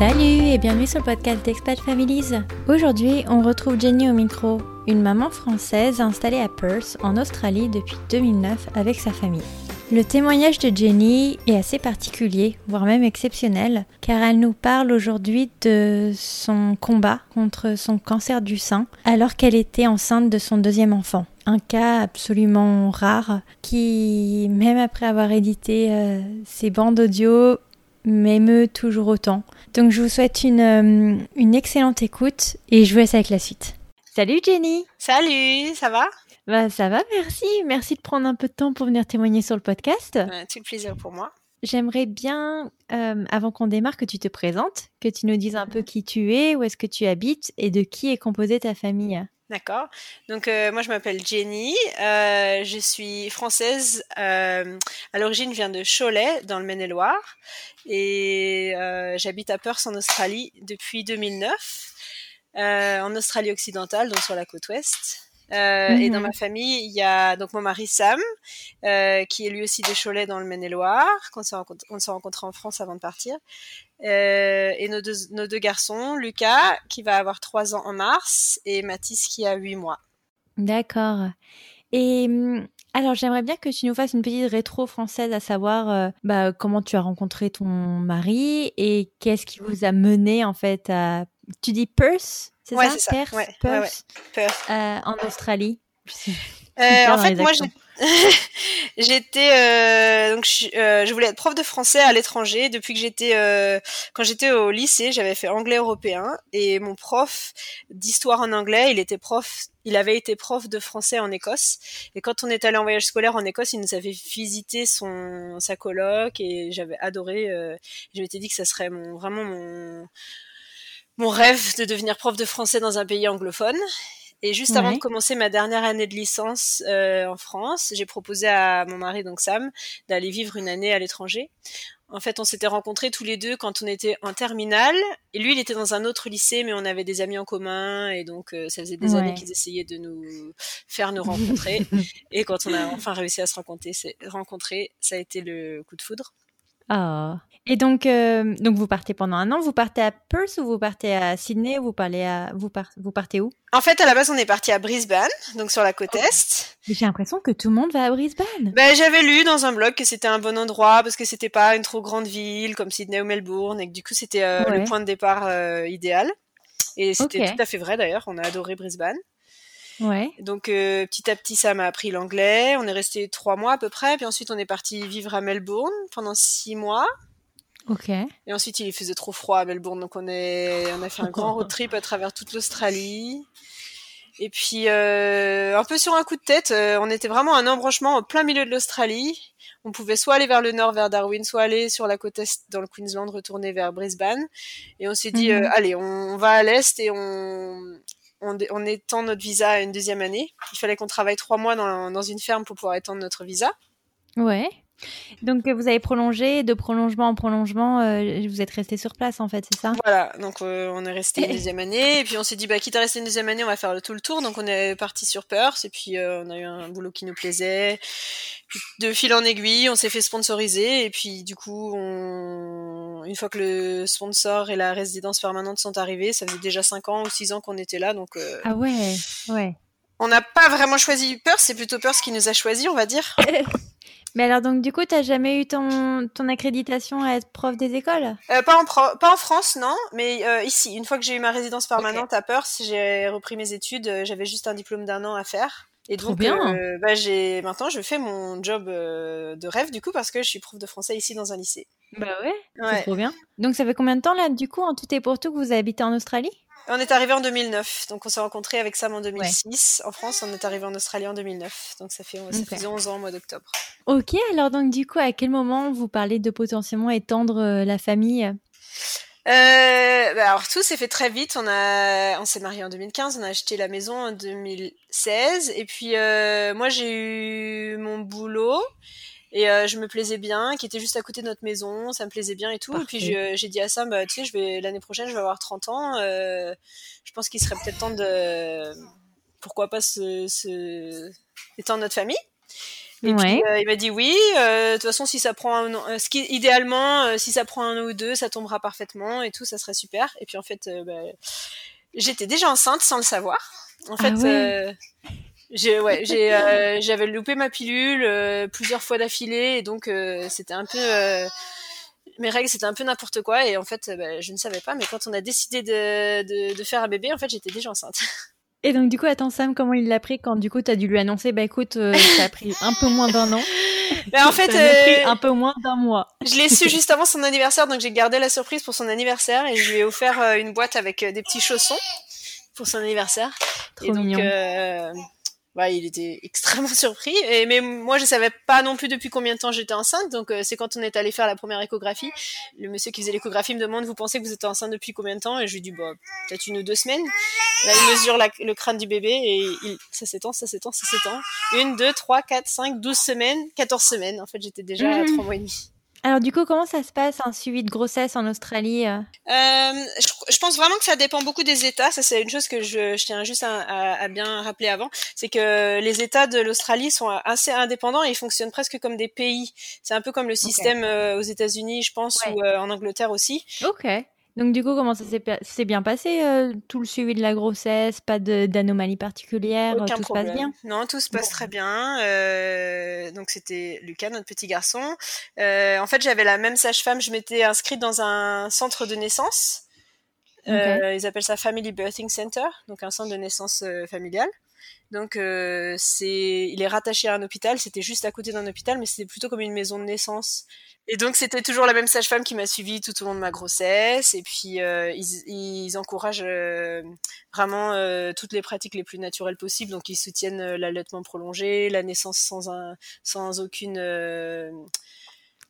Salut et bienvenue sur le podcast d'Expat Families. Aujourd'hui, on retrouve Jenny au micro, une maman française installée à Perth, en Australie depuis 2009 avec sa famille. Le témoignage de Jenny est assez particulier, voire même exceptionnel, car elle nous parle aujourd'hui de son combat contre son cancer du sein alors qu'elle était enceinte de son deuxième enfant. Un cas absolument rare qui, même après avoir édité euh, ses bandes audio, m'émeut toujours autant. Donc je vous souhaite une, euh, une excellente écoute et je vous laisse avec la suite. Salut Jenny Salut, ça va? Bah ça va, merci. Merci de prendre un peu de temps pour venir témoigner sur le podcast. euh, Tout le plaisir pour moi. J'aimerais bien, euh, avant qu'on démarre, que tu te présentes, que tu nous dises un peu qui tu es, où est-ce que tu habites et de qui est composée ta famille. D'accord. Donc euh, moi je m'appelle Jenny, euh, je suis française. euh, à l'origine, je viens de Cholet, dans le Maine-et-Loire, et euh, j'habite à Perth en Australie depuis 2009, euh, en Australie occidentale, donc sur la côte ouest. Euh, Et dans ma famille, il y a donc mon mari Sam, euh, qui est lui aussi de Cholet dans le Maine-et-Loire, qu'on s'est rencontré, en France avant de partir. Euh, et nos deux, nos deux garçons, Lucas, qui va avoir 3 ans en mars, et Mathis, qui a 8 mois. D'accord. Et hum, alors, j'aimerais bien que tu nous fasses une petite rétro française, à savoir euh, bah, comment tu as rencontré ton mari et qu'est-ce qui vous a mené en fait à. Tu dis Perth, c'est Ouais, ça? ça. Perth, Ouais, ouais, Perth, Perth. euh, en Australie. En fait, moi, j'ai- j'étais euh, donc je, euh, je voulais être prof de français à l'étranger depuis que j'étais euh, quand j'étais au lycée, j'avais fait anglais européen et mon prof d'histoire en anglais, il était prof, il avait été prof de français en Écosse et quand on est allé en voyage scolaire en Écosse, il nous avait visité son sa coloc et j'avais adoré. euh, je m'étais dit que ça serait mon vraiment mon mon rêve de devenir prof de français dans un pays anglophone. Et juste avant Ouais. de commencer ma dernière année de licence euh, en France, j'ai proposé à mon mari, donc Sam, d'aller vivre une année à l'étranger. En fait, on s'était rencontrés tous les deux quand on était en terminale. Et lui, il était dans un autre lycée, mais on avait des amis en commun. Et donc, euh, ça faisait des Ouais. années qu'ils essayaient de nous faire nous rencontrer. et quand on a enfin réussi à se rencontrer, c'est- rencontrer, ça a été le coup de foudre. Ah. Et donc, euh, donc, vous partez pendant un an. Vous partez à Perth ou vous partez à Sydney ou vous, parlez à... vous, par- vous partez où? En fait, à la base, on est parti à Brisbane, donc sur la côte est. J'ai l'impression que tout le monde va à Brisbane. Ben, j'avais lu dans un blog que c'était un bon endroit parce que c'était pas une trop grande ville comme Sydney ou Melbourne et que du coup c'était euh, Ouais. le point de départ euh, idéal. Et c'était tout à fait vrai d'ailleurs, on a adoré Brisbane. Ouais. Donc euh, petit à petit ça m'a appris l'anglais, on est resté trois mois à peu près, puis ensuite on est parti vivre à Melbourne pendant six mois. Ok. Et ensuite il faisait trop froid à Melbourne, donc on, est... on a fait un grand road trip à travers toute l'Australie. Et puis euh, un peu sur un coup de tête, euh, on était vraiment à un embranchement au plein milieu de l'Australie. On pouvait soit aller vers le nord, vers Darwin, soit aller sur la côte est dans le Queensland, retourner vers Brisbane. Et on s'est dit, Mhm. euh, allez, on, on va à l'est et on, on, on étend notre visa à une deuxième année. Il fallait qu'on travaille trois mois dans, dans une ferme pour pouvoir étendre notre visa. Ouais. Donc euh, vous avez prolongé, de prolongement en prolongement, euh, vous êtes resté sur place en fait, c'est ça? Voilà, donc euh, on est resté une deuxième année et puis on s'est dit bah quitte à rester une deuxième année, on va faire le tout le tour. Donc on est parti sur Perth et puis euh, on a eu un boulot qui nous plaisait. Puis, de fil en aiguille, on s'est fait sponsoriser et puis du coup, on... une fois que le sponsor et la résidence permanente sont arrivés, ça faisait déjà 5 ans ou 6 ans qu'on était là, donc Ah ouais, ouais. on n'a pas vraiment choisi Perth, c'est plutôt Perth qui nous a choisi, on va dire. Mais alors donc du coup, t'as jamais eu ton, ton accréditation à être prof des écoles? Euh, pas, en pro- pas en France, non, mais euh, ici, une fois que j'ai eu ma résidence permanente à Perth, j'ai repris mes études, euh, j'avais juste un diplôme d'un an à faire. Et Trop donc, bien. euh, bah, j'ai maintenant, je fais mon job euh, de rêve du coup parce que je suis prof de français ici dans un lycée. Bah ouais, c'est Ouais. trop bien. Donc ça fait combien de temps là du coup en tout et pour tout que vous habitez en Australie? On est arrivé en 2009, donc on s'est rencontrés avec Sam en 2006. En France, on est arrivé en Australie en 2009, donc ça fait ça Ok. faisait 11 ans au mois d'octobre. Ok, alors donc du coup, à quel moment vous parlez de potentiellement étendre euh, la famille? Euh, bah alors tout s'est fait très vite. On a, on s'est marié en 2015, on a acheté la maison en 2016, et puis euh, moi j'ai eu mon boulot et euh, je me plaisais bien, qui était juste à côté de notre maison, ça me plaisait bien et tout. Et puis j'ai dit à Sam, bah, tu sais, je vais l'année prochaine, je vais avoir 30 ans. euh, je pense qu'il serait peut-être temps de, pourquoi pas se, se étendre notre famille. Et puis il m'a dit oui. De toute façon, si ça prend un, ce qui idéalement, si ça prend un an ou deux, ça tombera parfaitement et tout, ça serait super. Et puis en fait, bah, j'étais déjà enceinte sans le savoir. En fait, ah j'ai ouais, j'ai euh, j'avais loupé ma pilule euh, plusieurs fois d'affilée et donc euh, c'était un peu mes règles c'était un peu n'importe quoi et en fait bah, je ne savais pas mais quand on a décidé de, de, de faire un bébé en fait j'étais déjà enceinte. Et donc du coup attends Sam comment il l'a pris quand du coup tu as dû lui annoncer bah écoute ça a pris un peu moins d'un an. Bah, en fait ça a pris un peu moins d'un mois. Je l'ai su juste avant son anniversaire donc j'ai gardé la surprise pour son anniversaire et je lui ai offert une boîte avec des petits chaussons pour son anniversaire. Trop et donc mignon bah, il était extrêmement surpris. Et, mais moi, je savais pas non plus depuis combien de temps j'étais enceinte. Donc, euh, c'est quand on est allé faire la première échographie. Le monsieur qui faisait l'échographie me demande, vous pensez que vous êtes enceinte depuis combien de temps? Et je lui dis, bah, peut-être une ou deux semaines. Là, il mesure le crâne du bébé et il, ça s'étend, ça s'étend, ça s'étend. Une, deux, trois, quatre, cinq, douze semaines, quatorze semaines. En fait, j'étais déjà à mhm. trois mois et demi. Alors du coup, comment ça se passe un suivi de grossesse en Australie euh? euh je, pense vraiment que ça dépend beaucoup des États. Ça, c'est une chose que je, je tiens juste à, à, bien rappeler avant, c'est que les États de l'Australie sont assez indépendants et ils fonctionnent presque comme des pays. C'est un peu comme le système euh, aux États-Unis, je pense, ou euh, en Angleterre aussi. Ok. Donc du coup, comment ça s'est bien passé euh, tout le suivi de la grossesse, pas d'anomalies particulières, tout se passe bien? Non, tout se passe très bien. Euh, donc c'était Lucas, notre petit garçon. Euh, en fait, j'avais la même sage-femme. Je m'étais inscrite dans un centre de naissance. ils appellent ça Family Birthing Center, donc un centre de naissance familiale. Donc c'est, il est rattaché à un hôpital. C'était juste à côté d'un hôpital, mais c'était plutôt comme une maison de naissance. Et donc c'était toujours la même sage-femme qui m'a suivie tout au long de ma grossesse. Et puis euh, ils, ils, encouragent euh, vraiment euh, toutes les pratiques les plus naturelles possibles. Donc ils soutiennent l'allaitement prolongé, la naissance sans un, sans aucune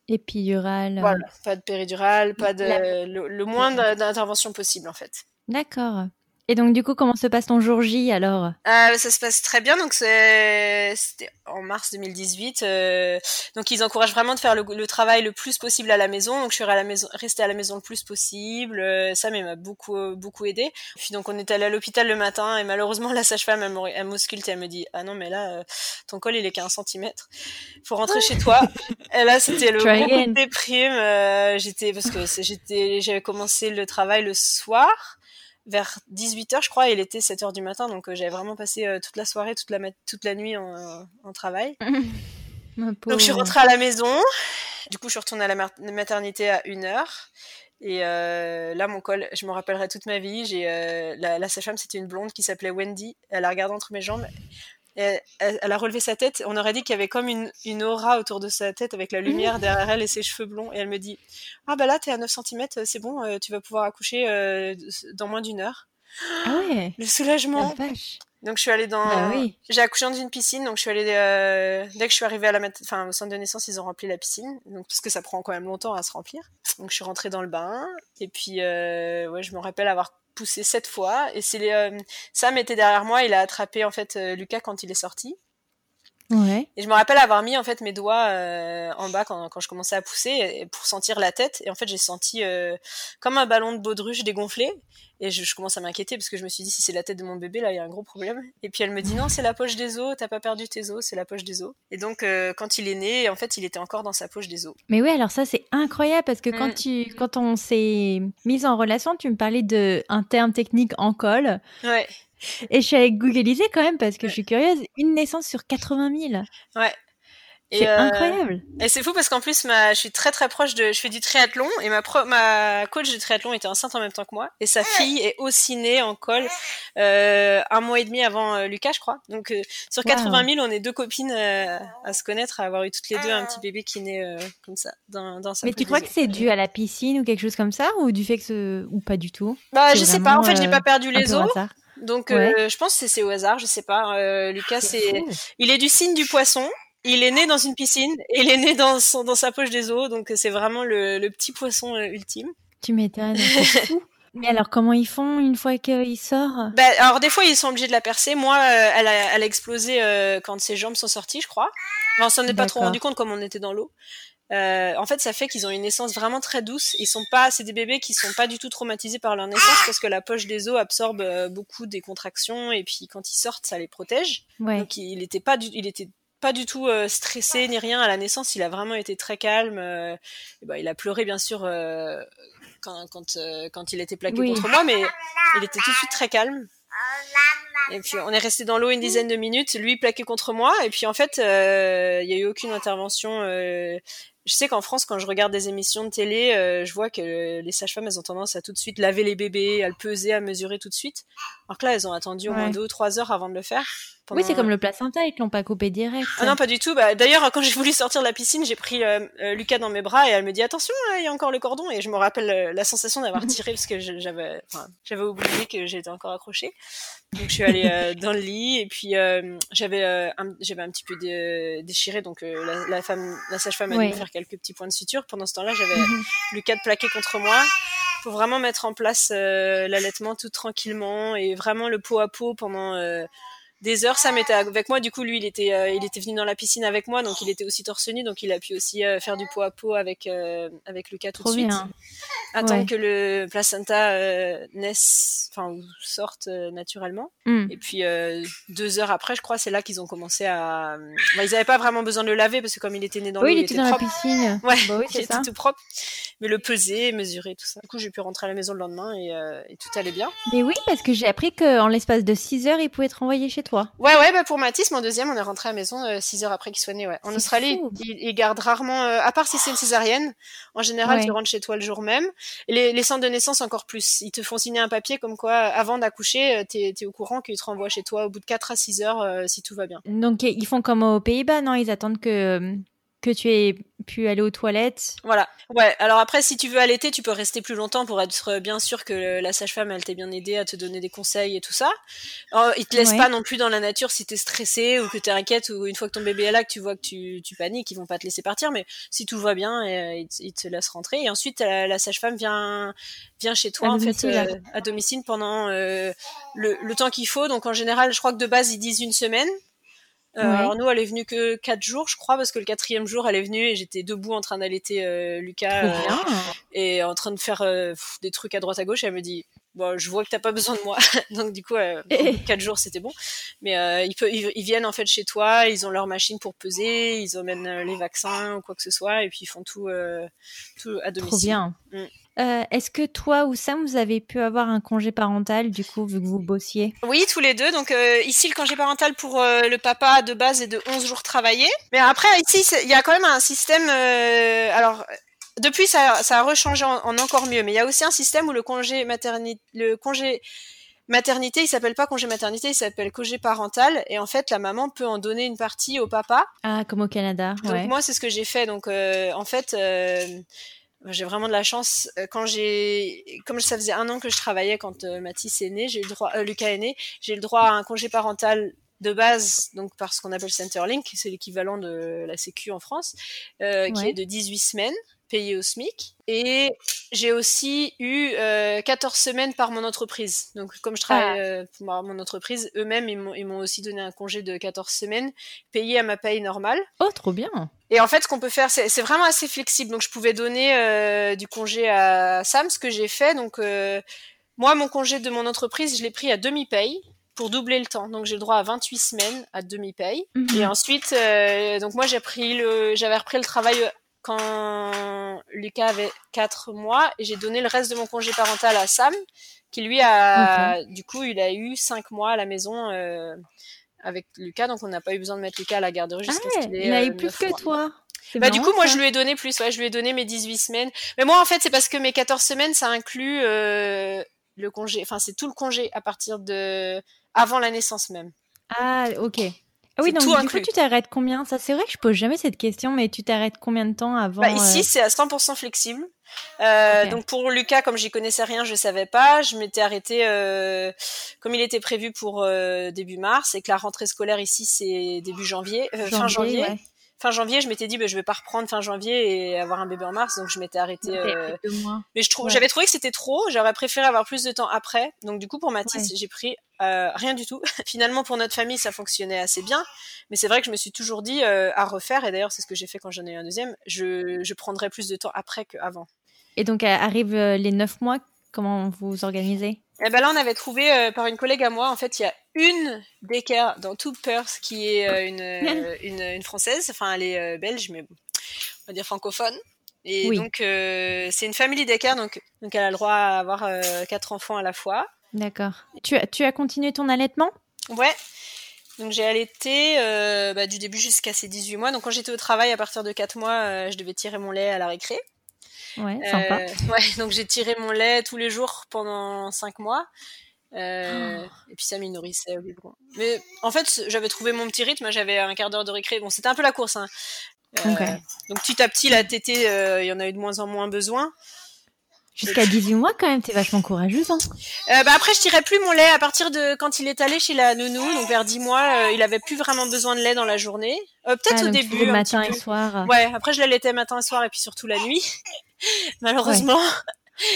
épidurale. Voilà, pas de péridurale, pas de le, le moins d'intervention possible en fait. D'accord. Et donc, du coup, comment se passe ton jour J alors? Euh, Ça se passe très bien. Donc, c'était en mars 2018. Euh, donc, ils encouragent vraiment de faire le, travail le plus possible à la maison. Donc, je suis à la maison, restée à la maison le plus possible. Euh, ça m'a beaucoup, beaucoup aidé. Puis, donc, on est allé à l'hôpital le matin et malheureusement, la sage-femme, elle m'ausculte et elle me dit Ah non, mais là, ton col, il est qu'à un centimètre. Faut rentrer chez toi. Et là, c'était le gros déprime. j'étais, parce que j'étais, j'avais commencé le travail le soir vers 18h, je crois, et il était 7h du matin, donc euh, j'avais vraiment passé euh, toute la soirée, toute la, toute la nuit en, en travail. donc je suis rentrée à la maison, du coup je suis retournée à la maternité à 1h, et euh, là mon col, je me rappellerai toute ma vie, j'ai la, la sage-femme c'était une blonde qui s'appelait Wendy, elle a regardé entre mes jambes, elle, a relevé sa tête. On aurait dit qu'il y avait comme une, une, aura autour de sa tête avec la lumière derrière elle et ses cheveux blonds. Et elle me dit Ah, bah là, t'es à 9 cm, c'est bon, euh, tu vas pouvoir accoucher euh, dans moins d'une heure. Ah ouais Le soulagement. Donc je suis allée dans. Bah j'ai accouché dans une piscine, donc je suis allée euh, dès que je suis arrivée à la enfin au centre de naissance, ils ont rempli la piscine, donc parce que ça prend quand même longtemps à se remplir. Donc je suis rentrée dans le bain et puis ouais, je me rappelle avoir poussé sept fois. Et c'est euh, Sam était derrière moi, il a attrapé en fait euh, Lucas quand il est sorti. Ouais. Et je me rappelle avoir mis en fait mes doigts euh, en bas quand, quand, je commençais à pousser pour sentir la tête. Et en fait, j'ai senti comme un ballon de baudruche dégonflé. Et je, commence à m'inquiéter parce que je me suis dit si c'est la tête de mon bébé là, il y a un gros problème. Et puis elle me dit non, c'est la poche des os. T'as pas perdu tes os, c'est la poche des os. Et donc quand il est né, en fait, il était encore dans sa poche des os. Mais oui, alors ça c'est incroyable parce que quand mm. tu, quand on s'est mis en relation, tu me parlais de un terme technique en col. Ouais. Et je suis allée googliser quand même parce que je suis curieuse. Une naissance sur 80 000. Ouais. C'est euh, incroyable. Et c'est fou parce qu'en plus, ma, je suis très très proche de, je fais du triathlon et ma pro, ma coach de triathlon était enceinte en même temps que moi et sa fille est aussi née en col euh, un mois et demi avant euh, Lucas, je crois. Donc euh, sur 80 000, on est deux copines à se connaître, à avoir eu toutes les deux un petit bébé qui naît comme ça dans, dans sa Mais tu crois que c'est dû à la piscine ou quelque chose comme ça ou du fait que ce... ou pas du tout? Bah je sais pas. En fait, j'ai pas perdu les os. Donc je pense que c'est au hasard, je sais pas. Lucas, c'est, il est du signe du poisson. Il est né dans une piscine et il est né dans, son, dans sa poche des eaux, donc c'est vraiment le, le, petit poisson euh, ultime. Tu m'étonnes. Mais alors, comment ils font une fois qu'il sort? Bah, Alors, des fois, ils sont obligés de la percer. Moi, euh, elle, a, elle, a, explosé euh, quand ses jambes sont sorties, je crois. Enfin, on s'en est pas trop rendu compte comme on était dans l'eau. Euh, en fait, ça fait qu'ils ont une naissance vraiment très douce. Ils sont pas, c'est des bébés qui sont pas du tout traumatisés par leur naissance parce que la poche des os absorbe beaucoup des contractions et puis quand ils sortent, ça les protège. Ouais. Donc, il était pas, du, il était pas du tout euh, stressé ni rien à la naissance. Il a vraiment été très calme. Euh, bah, il a pleuré bien sûr euh, quand quand, quand il était plaqué contre moi, mais il était tout de suite très calme. Et puis on est resté dans l'eau une dizaine de minutes, lui plaqué contre moi, et puis en fait il y a eu aucune intervention je sais qu'en France, quand je regarde des émissions de télé, je vois que les sages-femmes, elles ont tendance à tout de suite laver les bébés, à le peser, à mesurer tout de suite. Alors que là, elles ont attendu au moins deux ou trois heures avant de le faire. Oui, c'est comme le placenta, ils l'ont pas coupé direct. Ah non, pas du tout. Bah, d'ailleurs, quand j'ai voulu sortir de la piscine, j'ai pris euh, euh, Lucas dans mes bras et elle me dit attention, hein, il y a encore le cordon. Et je me rappelle la sensation d'avoir tiré parce que j'avais, oublié que j'étais encore accrochée. Donc je suis allée dans le lit et puis j'avais, un, j'avais un petit peu déchiré. Donc la, la, femme, la sage-femme a dû me faire quelques petits points de suture. Pendant ce temps-là, j'avais mhm. Lucas de plaqué contre moi. Faut vraiment mettre en place l'allaitement tout tranquillement et vraiment le pot à pot pendant des heures ça m'était avec moi. Du coup lui il était euh, il était venu dans la piscine avec moi donc il était aussi torse nu donc il a pu aussi euh, faire du pot à pot avec euh, avec Lucas tout de suite. attendre que le placenta naisse enfin sorte naturellement. Hmm. et puis deux heures après je crois c'est là qu'ils ont commencé à bah, ils n'avaient pas vraiment besoin de le laver parce que comme il était né dans l'eau il, était, dans propre. la piscine. Ouais bah oui, il était tout propre. Mais le peser mesurer tout ça. Du coup j'ai pu rentrer à la maison le lendemain et, et tout allait bien. Mais oui parce que j'ai appris qu'en l'espace de 6 heures il pouvait être renvoyé chez toi Ouais, ouais, bah pour Mathis, mon deuxième, on est rentré à la maison euh, six heures après qu'il soit né. Ouais. En Australie, ils, gardent rarement, euh, à part si c'est une césarienne. En général, tu rentres chez toi le jour même. les, les, centres de naissance encore plus. Ils te font signer un papier comme quoi, avant d'accoucher, euh, t'es es au courant qu'ils te renvoient chez toi au bout de 4 à 6 heures si tout va bien. Donc ils font comme aux Pays-Bas, non? Ils attendent que que tu aies pu aller aux toilettes. Voilà. Ouais. Alors après, si tu veux allaiter, tu peux rester plus longtemps pour être bien sûr que la sage-femme elle t'ait bien aidé à te donner des conseils et tout ça. Alors, ils te laissent pas non plus dans la nature si t'es stressé ou que t'es inquiète ou une fois que ton bébé est là que tu vois que tu, tu paniques, ils vont pas te laisser partir. Mais si tout va bien, euh, ils, te laissent rentrer. Et ensuite, la, sage-femme vient vient chez toi en fait euh, à domicile pendant euh, le, le temps qu'il faut. Donc en général, je crois que de base ils disent une semaine. Euh, alors nous, elle est venue que quatre jours, je crois, parce que le quatrième jour, elle est venue et j'étais debout en train d'allaiter euh, Lucas euh, et en train de faire des trucs à droite à gauche. elle me dit, bon, je vois que t'as pas besoin de moi, donc du coup, quatre jours, c'était bon. Mais ils, peuvent, ils, viennent en fait chez toi, ils ont leur machine pour peser, ils emmènent les vaccins ou quoi que ce soit, et puis ils font tout, tout à domicile. Trop bien. Mm. Euh, est-ce que toi ou Sam, vous avez pu avoir un congé parental, du coup, vu que vous bossiez? Oui, tous les deux. Donc euh, ici, le congé parental pour euh, le papa de base est de 11 jours travaillés. Mais après, ici, il y a quand même un système... alors, depuis, ça, a rechangé en, encore mieux. Mais il y a aussi un système où le congé maternité... Le congé maternité, il s'appelle pas congé maternité, il s'appelle congé parental. Et en fait, la maman peut en donner une partie au papa. Ah, comme au Canada. Donc moi, c'est ce que j'ai fait. Donc en fait, j'ai vraiment de la chance. Euh, quand j'ai, comme ça faisait un an que je travaillais quand euh, Mathis est né, j'ai le droit, euh, Lucas est né, j'ai le droit à un congé parental de base, donc par ce qu'on appelle Centerlink, c'est l'équivalent de la Sécu en France, euh, qui est de 18 semaines payé au SMIC. Et j'ai aussi eu euh, 14 semaines par mon entreprise. Donc comme je travaille ah. euh, pour mon entreprise, eux-mêmes, ils m'ont aussi donné un congé de 14 semaines payé à ma paye normale. Oh, trop bien. Et en fait, ce qu'on peut faire, c'est vraiment assez flexible. Donc je pouvais donner euh, du congé à Sam, ce que j'ai fait. Donc euh, moi, mon congé de mon entreprise, je l'ai pris à demi-paye pour doubler le temps. Donc j'ai le droit à 28 semaines à demi-paye. Mhm. Et ensuite, donc moi j'ai pris le, j'avais repris le travail quand Lucas avait 4 mois et j'ai donné le reste de mon congé parental à Sam qui lui a du coup il a eu 5 mois à la maison euh, avec Lucas donc on n'a pas eu besoin de mettre Lucas à la garderie jusqu'à ah, ce qu'il ait Il a eu euh, plus que toi. Bah du coup moi je lui ai donné plus ouais, je lui ai donné mes 18 semaines. Mais moi en fait c'est parce que mes 14 semaines ça inclut euh, le congé enfin c'est tout le congé à partir de avant la naissance même. Ah OK. Ah oui, donc du coup, tu t'arrêtes combien? Ça, c'est vrai que je pose jamais cette question, mais tu t'arrêtes combien de temps avant bah, Ici, euh, c'est à 100% flexible. Euh, Donc pour Lucas, comme j'y connaissais rien, je savais pas. Je m'étais arrêtée euh, comme il était prévu pour euh, début mars et que la rentrée scolaire ici c'est début janvier, euh, fin janvier fin janvier, je m'étais dit, bah, je vais pas reprendre fin janvier et avoir un bébé en mars, donc je m'étais arrêtée. Euh... Mais je trouve, j'avais trouvé que c'était trop. J'aurais préféré avoir plus de temps après. Donc du coup, pour Mathis, j'ai pris euh, rien du tout. Finalement, pour notre famille, ça fonctionnait assez bien. Mais c'est vrai que je me suis toujours dit euh, à refaire. Et d'ailleurs, c'est ce que j'ai fait quand j'en ai eu un deuxième. Je, je prendrais plus de temps après qu'avant. Et donc, arrivent euh, les neuf mois. Comment vous organisez? Eh ben là, on avait trouvé euh, par une collègue à moi. En fait, il y a une daycare dans tout Perth qui est euh, une, une, une, française. Enfin, elle est belge, mais on va dire francophone. Et donc, c'est une famille daycare, donc, donc elle a le droit à avoir quatre enfants à la fois. D'accord. Tu as, tu as continué ton allaitement? Ouais. Donc j'ai allaité euh, bah, du début jusqu'à ses 18 mois. Donc quand j'étais au travail, à partir de 4 mois, euh, je devais tirer mon lait à la récré. Ouais, sympa. Euh, ouais, donc j'ai tiré mon lait tous les jours pendant 5 mois. Euh, oh. Et puis ça m'y nourrissait. Mais en fait, j'avais trouvé mon petit rythme. J'avais un quart d'heure de récré. Bon, c'était un peu la course. Hein. Euh, donc petit à petit, la tétée, il y en a eu de moins en moins besoin. Jusqu'à 18 mois, quand même, t'es vachement courageuse. Hein. Euh, bah après, je tirais plus mon lait à partir de quand il est allé chez la nounou, donc vers 10 mois, euh, il avait plus vraiment besoin de lait dans la journée. Euh, Peut-être ah, au début. matin et soir. Ouais, après je l'allaitais matin et soir et puis surtout la nuit, malheureusement.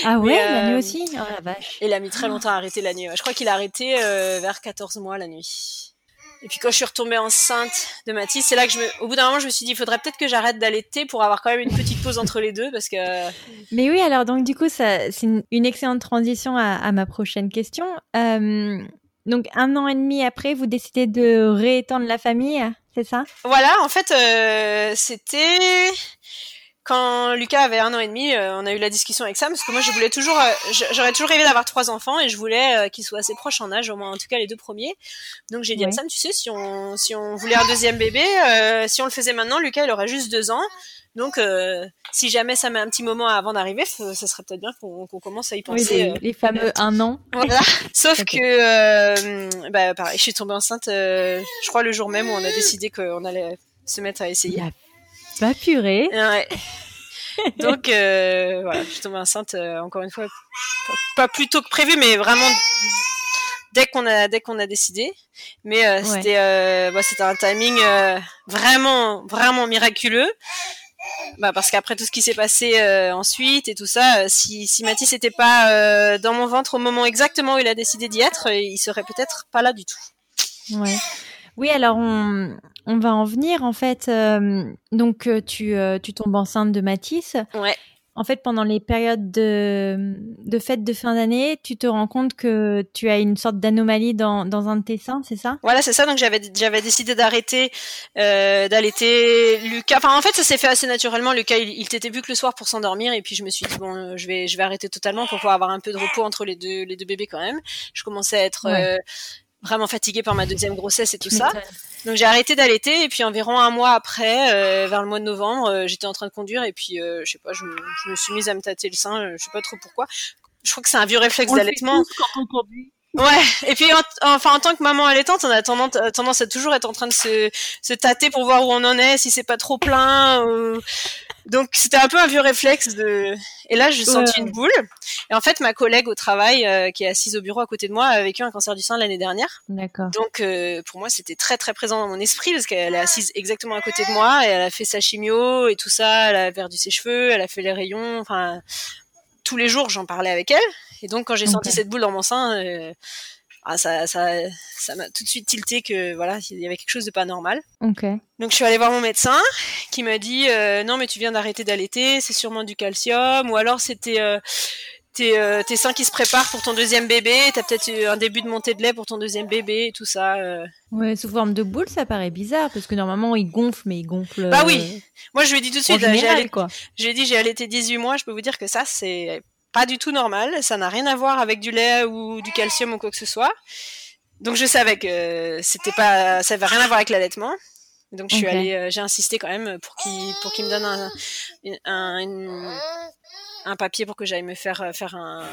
Ah ouais, la nuit aussi? Oh la vache. Il a mis très longtemps à arrêter la nuit. Je crois qu'il a arrêté vers 14 mois la nuit. Et puis quand je suis retombée enceinte de Mathis, c'est là que je me, au bout d'un moment, je me suis dit, il faudrait peut-être que j'arrête d'allaiter pour avoir quand même une petite pause entre les deux, parce que. Mais oui, alors donc du coup, ça, c'est une, excellente transition à, ma prochaine question. Euh, donc un an et demi après, vous décidez de réétendre la famille, c'est ça? Voilà, en fait, euh, c'était quand Lucas avait un an et demi, euh, on a eu la discussion avec Sam parce que moi je voulais toujours, euh, j'aurais toujours rêvé d'avoir trois enfants et je voulais euh, qu'ils soient assez proches en âge, au moins en tout cas les deux premiers. Donc j'ai dit à Sam, tu sais, si on si on voulait un deuxième bébé, si on le faisait maintenant, Lucas il aurait juste deux ans. Donc si jamais ça met un petit moment avant d'arriver, ce serait peut-être bien qu'on commence à y penser. les, fameux un an. Voilà. Sauf que bah pareil, je suis tombée enceinte, je crois le jour même où on a décidé qu'on allait se mettre à essayer. Pas purée. Ouais. Donc euh, voilà, je suis tombée enceinte euh, encore une fois, pas, plus tôt que prévu, mais vraiment dès qu'on a dès qu'on a décidé. Mais euh, c'était bah, c'était un timing vraiment vraiment miraculeux. Bah, parce qu'après tout ce qui s'est passé ensuite et tout ça, si, si Mathis n'était pas dans mon ventre au moment exactement où il a décidé d'y être, il serait peut-être pas là du tout. Ouais. Oui, alors on, on va en venir en fait. Euh, donc euh, tu, euh, tu tombes enceinte de Matisse. Ouais. En fait, pendant les périodes de, de fêtes de fin d'année, tu te rends compte que tu as une sorte d'anomalie dans, dans un de tes seins, c'est ça? Voilà, c'est ça. Donc j'avais j'avais décidé d'arrêter euh, d'allaiter Lucas. Enfin, en fait, ça s'est fait assez naturellement. Lucas, il, il t'était plus que le soir pour s'endormir, et puis je me suis dit bon, je vais je vais arrêter totalement pour pouvoir avoir un peu de repos entre les deux les deux bébés quand même. Je commençais à être vraiment fatiguée par ma deuxième grossesse et tout ça. Donc j'ai arrêté d'allaiter et puis environ un mois après, euh, vers le mois de novembre, euh, j'étais en train de conduire et puis euh, je sais pas, je me, je me, suis mise à me tâter le sein, je sais pas trop pourquoi. Je crois que c'est un vieux réflexe d'allaitement. quand on conduit. Ouais, et puis enfin en tant que maman allaitante, on a tendance, tendance à toujours être en train de se, se tâter pour voir où on en est, si c'est pas trop plein. Ou... Donc c'était un peu un vieux réflexe de. Et là, je sentis une boule. Et en fait, ma collègue au travail, euh, qui est assise au bureau à côté de moi, a vécu un cancer du sein l'année dernière. D'accord. Donc euh, pour moi, c'était très très présent dans mon esprit parce qu'elle est assise exactement à côté de moi et elle a fait sa chimio et tout ça. Elle a perdu ses cheveux, elle a fait les rayons. Enfin, tous les jours, j'en parlais avec elle. Et donc, quand j'ai senti cette boule dans mon sein, euh, ah, ça, ça, ça m'a tout de suite tilté que voilà, il y avait quelque chose de pas normal. Ok. Donc, je suis allée voir mon médecin, qui m'a dit euh, non, mais tu viens d'arrêter d'allaiter, c'est sûrement du calcium, ou alors c'était euh, tes, euh, tes seins qui se préparent pour ton deuxième bébé, t'as peut-être un début de montée de lait pour ton deuxième bébé, et tout ça. Ouais, sous forme de boule, ça paraît bizarre, parce que normalement, il gonfle, mais il gonfle. Bah oui. Moi, je lui ai dit tout de suite, j'ai quoi. Je lui ai dit, j'ai allaité 18 mois, je peux vous dire que ça, c'est pas du tout normal. Ça n'a rien à voir avec du lait ou du calcium ou quoi que ce soit. Donc je savais que c'était pas, ça avait rien à voir avec l'allaitement. Donc je suis allée, euh, j'ai insisté quand même pour qu'il pour qu'il me donne un, un, un papier pour que j'aille me faire euh, faire un,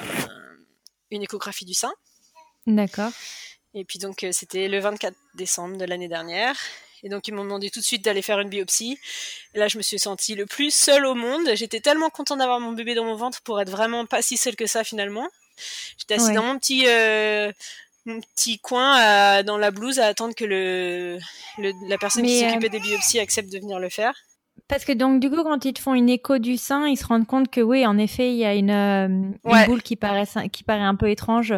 une échographie du sein. D'accord. Et puis donc euh, c'était le 24 décembre de l'année dernière. Et donc ils m'ont demandé tout de suite d'aller faire une biopsie. Et là je me suis sentie le plus seule au monde. J'étais tellement contente d'avoir mon bébé dans mon ventre pour être vraiment pas si seule que ça finalement. J'étais assise dans mon petit euh, mon petit coin dans la blouse à attendre que le, le la personne qui s'occupait des biopsies accepte de venir le faire. Parce que donc du coup, quand ils te font une écho du sein, ils se rendent compte que oui, en effet, il y a une, euh, une Ouais. boule qui paraît qui paraît un peu étrange.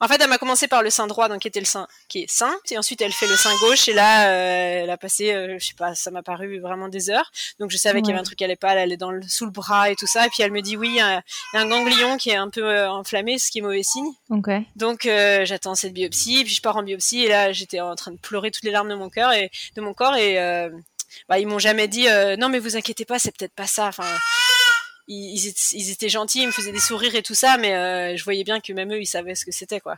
En fait, elle m'a commencé par le sein droit, donc qui était le sein qui est sain, et ensuite elle fait le sein gauche, et là, euh, elle a passé, euh, je sais pas, ça m'a paru vraiment des heures. Donc je savais qu'il y avait un truc qui allait pas, elle allait dans le, sous le bras et tout ça, et puis elle me dit oui, il y a, un ganglion qui est un peu euh, enflammé, ce qui est mauvais signe. Donc j'attends cette biopsie, puis je pars en biopsie, et là j'étais en train de pleurer toutes les larmes de mon cœur et de mon corps, et bah, ils m'ont jamais dit euh, non mais vous inquiétez pas, c'est peut-être pas ça. Ils étaient gentils, ils me faisaient des sourires et tout ça, mais euh, je voyais bien que même eux ils savaient ce que c'était quoi.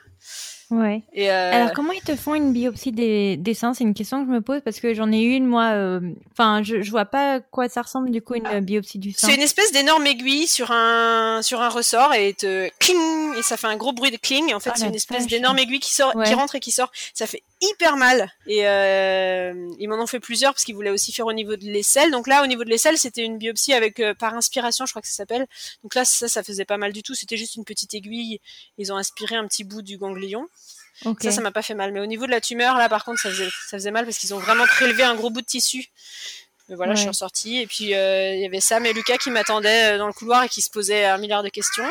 Ouais. Et euh, Alors comment ils te font une biopsie des, des seins C'est une question que je me pose parce que j'en ai eu une moi. euh, Enfin, je, je vois pas quoi ça ressemble du coup une euh, biopsie du sein. c'est une espèce d'énorme aiguille sur un sur un ressort et te cling et ça fait un gros bruit de cling. En fait, Ah, c'est une espèce d'énorme aiguille qui sort, Ouais. qui rentre et qui sort. Ça fait hyper mal. Et euh, ils m'en ont fait plusieurs parce qu'ils voulaient aussi faire au niveau de l'aisselle. Donc là, au niveau de l'aisselle, c'était une biopsie avec euh, par inspiration, je crois que ça s'appelle. Donc là, ça, ça faisait pas mal du tout. C'était juste une petite aiguille. Ils ont aspiré un petit bout du ganglion. Ça, ça m'a pas fait mal. Mais au niveau de la tumeur, là, par contre, ça faisait, ça faisait mal parce qu'ils ont vraiment prélevé un gros bout de tissu. Mais voilà, je suis ressortie. Et puis, euh, il y avait Sam et Lucas qui m'attendaient euh, dans le couloir et qui se posaient un milliard de questions.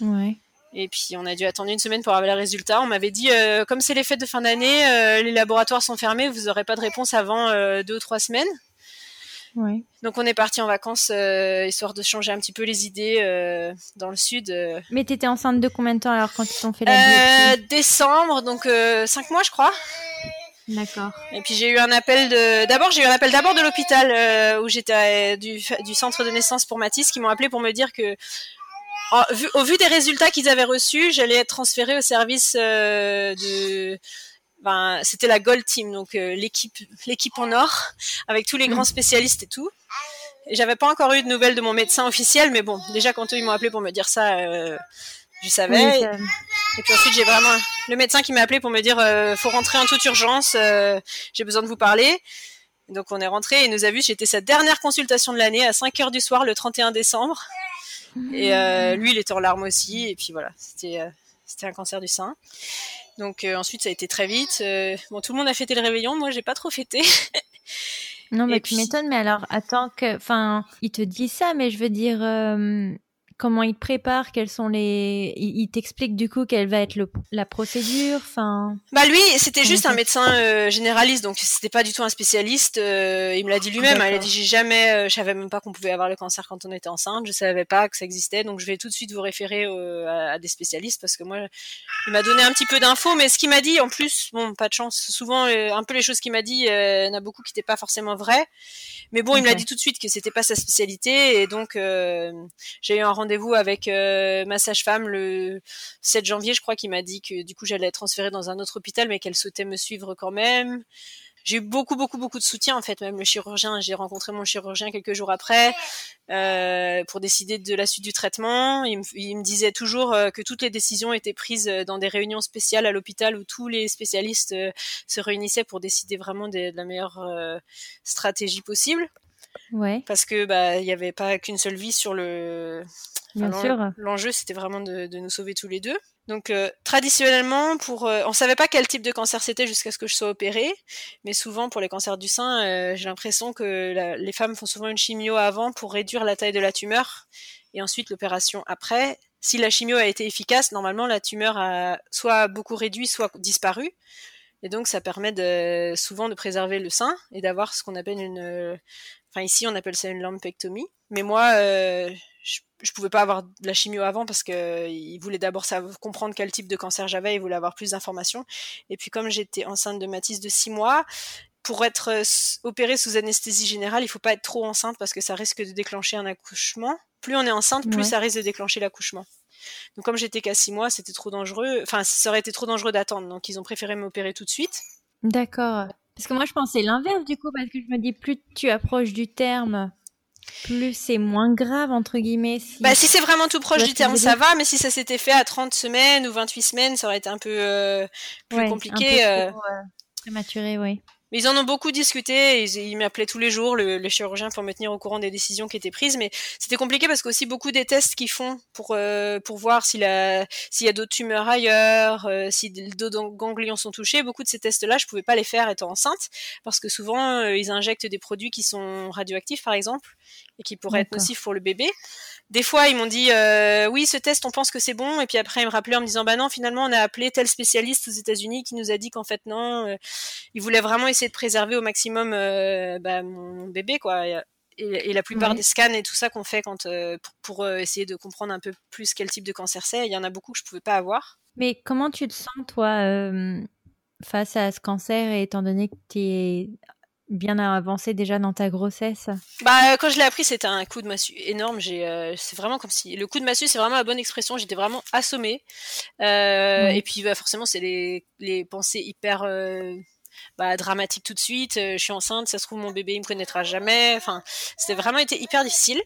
Ouais. Et puis, on a dû attendre une semaine pour avoir les résultats. On m'avait dit, euh, comme c'est les fêtes de fin d'année, euh, les laboratoires sont fermés, vous n'aurez pas de réponse avant deux ou trois semaines. Ouais. Donc, on est parti en vacances, euh, histoire de changer un petit peu les idées euh, dans le sud. euh. Mais t'étais enceinte de combien de temps alors quand ils t'ont fait la Euh, biopsie décembre, donc euh, cinq mois, je crois. D'accord. Et puis j'ai eu un appel de. D'abord j'ai eu un appel d'abord de l'hôpital euh, où j'étais du, du centre de naissance pour Matisse qui m'ont appelé pour me dire que en- vu- au vu des résultats qu'ils avaient reçus, j'allais être transférée au service euh, de. Ben, c'était la Gold Team, donc euh, l'équipe l'équipe en or avec tous les grands spécialistes et tout. Et j'avais pas encore eu de nouvelles de mon médecin officiel, mais bon, déjà quand eux ils m'ont appelé pour me dire ça, euh, je savais. Oui, Et puis ensuite, j'ai vraiment le médecin qui m'a appelé pour me dire euh, faut rentrer en toute urgence, euh, j'ai besoin de vous parler. Donc on est rentré et il nous a vu, c'était sa dernière consultation de l'année à 5 heures du soir le 31 décembre. Et euh, lui, il était en larmes aussi. Et puis voilà, c'était euh, c'était un cancer du sein. Donc euh, ensuite, ça a été très vite. Euh, bon, tout le monde a fêté le réveillon, moi, j'ai pas trop fêté. Non, mais Et tu puis- m'étonnes, mais alors, attends que. Enfin, ils te disent ça, mais je veux dire. euh, Comment ils te préparent Quels sont les. Ils t'expliquent du coup quelle va être le- la procédure Enfin. Bah lui, c'était juste un médecin euh, généraliste, donc c'était pas du tout un spécialiste. euh, il me l'a dit lui-même. hein, Il a dit j'ai jamais, euh, je savais même pas qu'on pouvait avoir le cancer quand on était enceinte. Je savais pas que ça existait, donc je vais tout de suite vous référer à, à des spécialistes parce que moi, il m'a donné un petit peu d'infos, mais ce qu'il m'a dit, en plus, bon, pas de chance. Souvent, un peu les choses qu'il m'a dit, il y en a beaucoup qui n'étaient pas forcément vraies. Mais bon, il me l'a dit tout de suite que c'était pas sa spécialité, et donc j'ai eu un rendez-vous avec euh, ma sage-femme le 7 janvier, je crois, qui m'a dit que du coup j'allais être transférée dans un autre hôpital, mais qu'elle souhaitait me suivre quand même. J'ai eu beaucoup, beaucoup, beaucoup de soutien en fait, même le chirurgien. J'ai rencontré mon chirurgien quelques jours après euh, pour décider de la suite du traitement. Il me, il me disait toujours euh, que toutes les décisions étaient prises dans des réunions spéciales à l'hôpital où tous les spécialistes se réunissaient pour décider vraiment des- de la meilleure stratégie possible Ouais, parce que bah il y avait pas qu'une seule vie sur le bien Enfin, sûr. l'en- L'enjeu, c'était vraiment de, de nous sauver tous les deux. Donc, euh, traditionnellement, pour, euh, on savait pas quel type de cancer c'était jusqu'à ce que je sois opérée, mais souvent pour les cancers du sein, euh, j'ai l'impression que la- les femmes font souvent une chimio avant pour réduire la taille de la tumeur, et ensuite l'opération après. Si la chimio a été efficace, normalement la tumeur a soit beaucoup réduit, soit disparu. Et donc ça permet de, souvent de préserver le sein et d'avoir ce qu'on appelle une, enfin ici on appelle ça une lumpectomie. Mais moi, euh, je, je pouvais pas avoir de la chimio avant parce que euh, il voulait d'abord savoir- comprendre quel type de cancer j'avais, il voulait avoir plus d'informations. Et puis comme j'étais enceinte de Mathis de 6 mois, pour être euh, opérée sous anesthésie générale, il faut pas être trop enceinte parce que ça risque de déclencher un accouchement. Plus on est enceinte, plus Ouais. ça risque de déclencher l'accouchement. Donc comme j'étais qu'à 6 mois, c'était trop dangereux. Enfin, ça aurait été trop dangereux d'attendre. Donc ils ont préféré m'opérer tout de suite. D'accord. Parce que moi, je pensais l'inverse du coup, parce que je me dis, plus tu approches du terme, plus c'est moins grave, entre guillemets. Si... Bah si c'est vraiment tout proche du terme, ça va. Mais si ça s'était fait à 30 semaines ou 28 semaines, ça aurait été un peu euh, plus Ouais, un compliqué. peu euh, trop, euh, prématuré, oui. Mais ils en ont beaucoup discuté. Ils, ils m'appelaient tous les jours, le, le, chirurgien, pour me tenir au courant des décisions qui étaient prises. Mais c'était compliqué parce qu'aussi beaucoup des tests qu'ils font pour euh, pour voir s'il a s'il y a d'autres tumeurs ailleurs, euh, si d'autres ganglions sont touchés. Beaucoup de ces tests-là, je pouvais pas les faire étant enceinte parce que souvent euh, ils injectent des produits qui sont radioactifs, par exemple, et qui pourraient être nocifs pour le bébé. Des fois, ils m'ont dit euh, oui, ce test, on pense que c'est bon, et puis après, ils me rappelaient en me disant bah non, finalement, on a appelé tel spécialiste aux États-Unis qui nous a dit qu'en fait non, euh, il voulait vraiment essayer de préserver au maximum euh, bah, mon bébé quoi. Et, et la plupart des scans et tout ça qu'on fait quand euh, pour, pour, euh, essayer de comprendre un peu plus quel type de cancer c'est, il y en a beaucoup que je pouvais pas avoir. Mais comment tu te sens, toi, euh, face à ce cancer, et étant donné que tu es bien avancé déjà dans ta grossesse? Bah quand je l'ai appris, c'était un coup de massue énorme. J'ai, euh, c'est vraiment comme si le coup de massue, c'est vraiment la bonne expression. J'étais vraiment assommée. Euh. Et puis bah, forcément, c'est les, les pensées hyper euh, bah, dramatiques tout de suite. Euh, je suis enceinte, ça se trouve mon bébé il me connaîtra jamais. Enfin, c'était vraiment été hyper difficile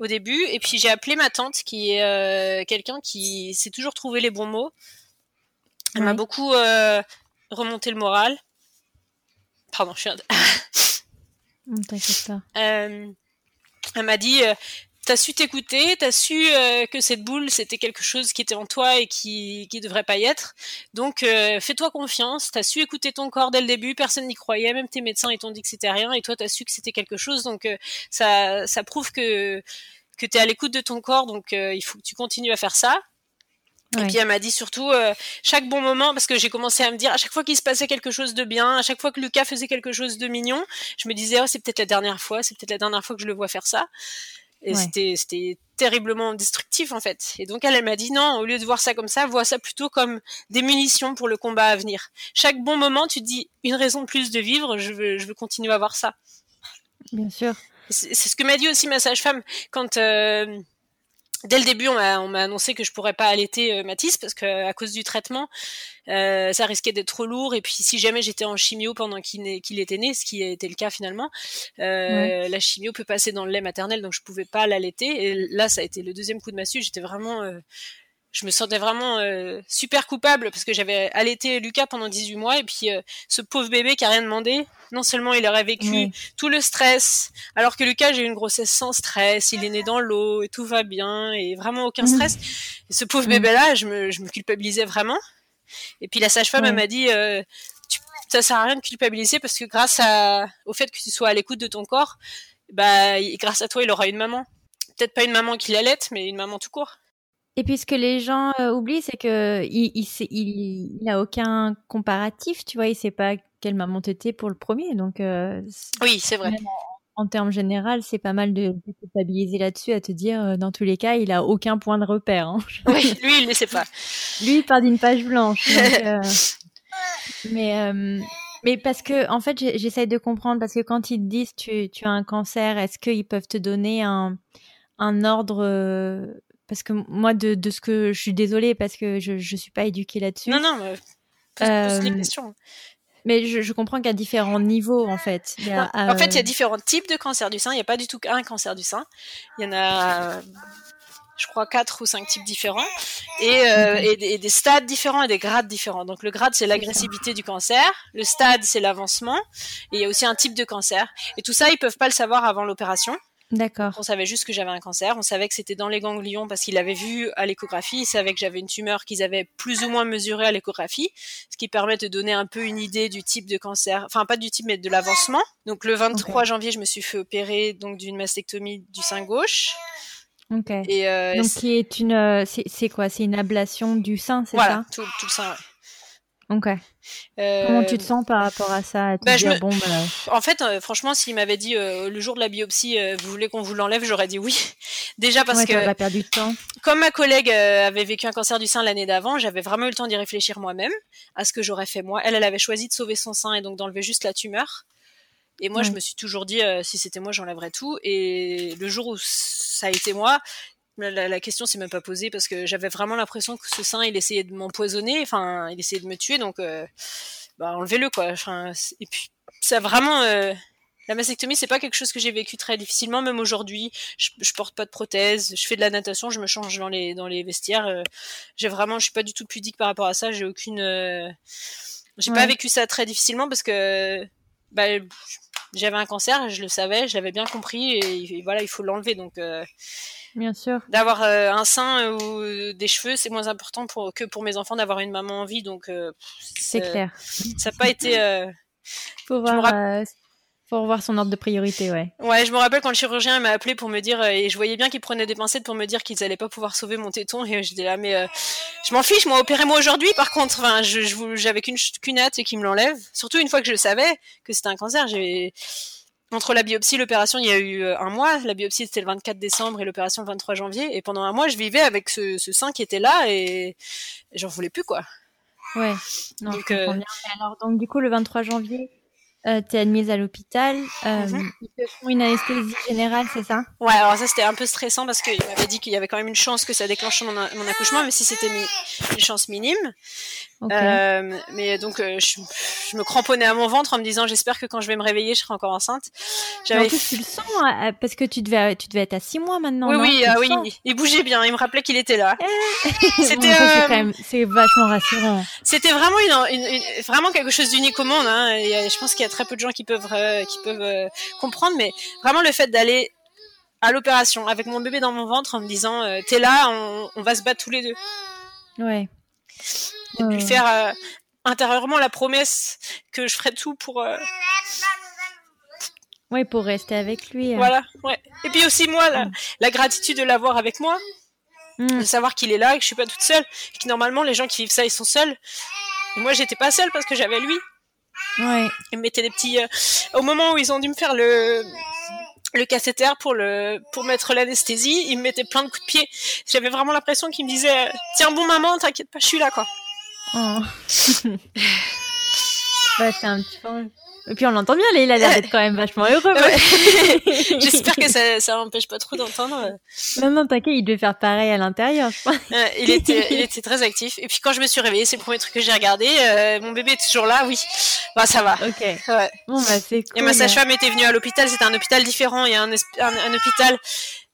au début. Et puis j'ai appelé ma tante, qui est euh, quelqu'un qui sait toujours trouver les bons mots. Elle m'a beaucoup euh, remonté le moral. Pardon, je suis un- T'inquiète pas. Euh, elle m'a dit euh, T'as su t'écouter, t'as su euh, que cette boule c'était quelque chose qui était en toi et qui qui devrait pas y être. Donc euh, fais-toi confiance. T'as su écouter ton corps dès le début. Personne n'y croyait, même tes médecins ils t'ont dit que c'était rien et toi t'as su que c'était quelque chose. Donc euh, ça ça prouve que que t'es à l'écoute de ton corps. Donc il faut que tu continues à faire ça. Et puis elle m'a dit surtout euh, chaque bon moment parce que j'ai commencé à me dire à chaque fois qu'il se passait quelque chose de bien, à chaque fois que Lucas faisait quelque chose de mignon, je me disais oh c'est peut-être la dernière fois, c'est peut-être la dernière fois que je le vois faire ça. Et Ouais. c'était c'était terriblement destructif en fait. Et donc elle elle m'a dit non, au lieu de voir ça comme ça, vois ça plutôt comme des munitions pour le combat à venir. Chaque bon moment, tu te dis une raison de plus de vivre, je veux je veux continuer à avoir ça. Bien sûr. C'est c'est ce que m'a dit aussi ma sage-femme quand euh, dès le début on m'a on m'a annoncé que je pourrais pas allaiter euh, Mathis parce que à cause du traitement euh, ça risquait d'être trop lourd et puis si jamais j'étais en chimio pendant qu'il était né, ce qui a été le cas finalement, euh, la chimio peut passer dans le lait maternel donc je pouvais pas l'allaiter. Et là ça a été le deuxième coup de massue, j'étais vraiment euh, je me sentais vraiment euh, super coupable parce que j'avais allaité Lucas pendant 18 mois et puis euh, ce pauvre bébé qui a rien demandé, non seulement il aurait vécu tout le stress, alors que Lucas j'ai eu une grossesse sans stress, il est né dans l'eau et tout va bien et vraiment aucun Mhm. stress. Et ce pauvre bébé là, je me, je me culpabilisais vraiment. Et puis la sage-femme elle m'a dit euh, tu, ça sert à rien de culpabiliser parce que grâce à, au fait que tu sois à l'écoute de ton corps, bah grâce à toi il aura une maman. Peut-être pas une maman qui l'allaite, mais une maman tout court. Et puis ce que les gens euh, oublient, c'est que il, il, sait- il, il a aucun comparatif, tu vois, il sait pas quelle maman t'étais pour le premier, donc euh, Oui, c'est vrai. en, en termes général, c'est pas mal de, de culpabiliser là-dessus, à te dire, euh, dans tous les cas, il a aucun point de repère. hein. Oui, lui il ne sait pas. Lui, il part d'une page blanche. donc, euh, mais, euh, mais parce que, en fait, j'essaye de comprendre, parce que quand ils te disent tu, tu as un cancer, est-ce qu'ils peuvent te donner un, un ordre Parce que moi, de, de ce que je suis désolée, parce que je ne suis pas éduquée là-dessus. Non, non, mais pose, pose les Euh, questions. Mais je, je comprends qu'il y a différents niveaux, en fait. Il y a, En fait, il y a euh, différents types de cancer du sein. Il n'y a pas du tout qu'un cancer du sein. Il y en a, je crois, quatre ou cinq types différents. Et, euh, et, des- et des stades différents et des grades différents. Donc, le grade, c'est l'agressivité du cancer. Le stade, c'est l'avancement. Et il y a aussi un type de cancer. Et tout ça, ils peuvent pas le savoir avant l'opération. D'accord. On savait juste que j'avais un cancer. On savait que c'était dans les ganglions parce qu'ils l'avaient vu à l'échographie. Ils savaient que j'avais une tumeur qu'ils avaient plus ou moins mesurée à l'échographie, ce qui permet de donner un peu une idée du type de cancer. Enfin, pas du type, mais de l'avancement. Donc, le 23 janvier, je me suis fait opérer donc d'une mastectomie du sein gauche. Ok. Et euh, Donc, c'est- qui est une. euh, C'est quoi? C'est une ablation du sein, c'est voilà, tout, tout le sein. ouais. Ok. Euh, Comment tu te sens par rapport à ça à te bah, je dire, me- bon, bah, En fait, euh, franchement, s'il m'avait dit euh, le jour de la biopsie, euh, vous voulez qu'on vous l'enlève, j'aurais dit oui. Déjà parce ouais, que t'aurais pas perdu de temps. comme ma collègue avait vécu un cancer du sein l'année d'avant, j'avais vraiment eu le temps d'y réfléchir moi-même à ce que j'aurais fait moi. Elle, elle avait choisi de sauver son sein et donc d'enlever juste la tumeur. Et moi, je me suis toujours dit, si c'était moi, j'enlèverais tout. Et le jour où ça a été moi, la, la- question s'est même pas posée parce que j'avais vraiment l'impression que ce sein, il essayait de m'empoisonner, enfin, il essayait de me tuer, donc, euh, bah, enlevez-le, quoi. Enfin, et puis, ça vraiment, euh, la mastectomie, c'est pas quelque chose que j'ai vécu très difficilement, même aujourd'hui. Je, je porte pas de prothèse, je fais de la natation, je me change dans les dans les vestiaires. euh, j'ai vraiment, je suis pas du tout pudique par rapport à ça. J'ai aucune, euh, j'ai Ouais. pas vécu ça très difficilement parce que bah, j'avais un cancer, je le savais, je l'avais bien compris, et, voilà, il faut l'enlever. Donc, bien sûr, d'avoir un sein ou des cheveux, c'est moins important pour que pour mes enfants d'avoir une maman en vie. Donc, c'est clair. Ça n'a pas été. Faut voir, son ordre de priorité, ouais. Ouais, je me rappelle quand le chirurgien m'a appelé pour me dire, euh, et je voyais bien qu'il prenait des pincettes pour me dire qu'ils allaient pas pouvoir sauver mon téton, et j'étais là, mais euh, je m'en fiche, moi, opérez-moi aujourd'hui, par contre, enfin, je, j'avais qu'une, qu'une hâte et qu'il me l'enlève. Surtout une fois que je savais que c'était un cancer, j'ai, entre la biopsie et l'opération, il y a eu euh, un mois. La biopsie c'était le 24 décembre et l'opération le 23 janvier. Et pendant un mois, je vivais avec ce, ce sein qui était là et, j'en voulais plus, quoi. Ouais. Non, donc, bien. alors, donc, du coup, le 23 janvier, euh, t'es admise à l'hôpital. Euh. Ils te font une anesthésie générale, c'est ça? Ouais, alors ça c'était un peu stressant parce qu'il m'avait dit qu'il y avait quand même une chance que ça déclenche mon, mon accouchement, mais si c'était une chance minime. Euh, mais donc euh, je, je, me cramponnais à mon ventre en me disant j'espère que quand je vais me réveiller je serai encore enceinte. J'avais en plus tu le sens hein, parce que tu devais tu devais être à six mois maintenant. Oui non? oui ah, oui il bougeait bien il me rappelait qu'il était là. Eh. c'était bon, c'est vachement rassurant. C'était vraiment une, une, vraiment quelque chose d'unique au monde hein, et je pense qu'il y a très peu de gens qui peuvent qui peuvent comprendre mais vraiment le fait d'aller à l'opération avec mon bébé dans mon ventre en me disant t'es là on, on va se battre tous les deux. Ouais et puis faire euh, intérieurement la promesse que je ferai tout pour. Euh, oui, pour rester avec lui. Hein. Voilà, ouais. Et puis aussi moi, la, la gratitude de l'avoir avec moi, mm. de savoir qu'il est là et que je suis pas toute seule, et que normalement les gens qui vivent ça ils sont seuls. Et moi j'étais pas seule parce que j'avais lui. Ouais. Ils me mettaient des petits. Euh, au moment où ils ont dû me faire le le cathéter pour le pour mettre l'anesthésie, ils me mettaient plein de coups de pied. J'avais vraiment l'impression qu'ils me disaient tiens bon maman, t'inquiète pas, je suis là quoi. Oh. ouais, c'est un petit peu... Et puis on l'entend bien, il a l'air d'être quand même vachement heureux. J'espère que ça, ça empêche pas trop d'entendre. Non, non, t'inquiète, il devait faire pareil à l'intérieur, je crois. il, était, il était très actif. Et puis quand je me suis réveillée, c'est le premier truc que j'ai regardé. Euh, mon bébé est toujours là, oui. Bah ça va. Ok. Ouais. Bon bah c'est cool. Et ma sage-femme était venue à l'hôpital. C'était un hôpital différent. Il y a un, un hôpital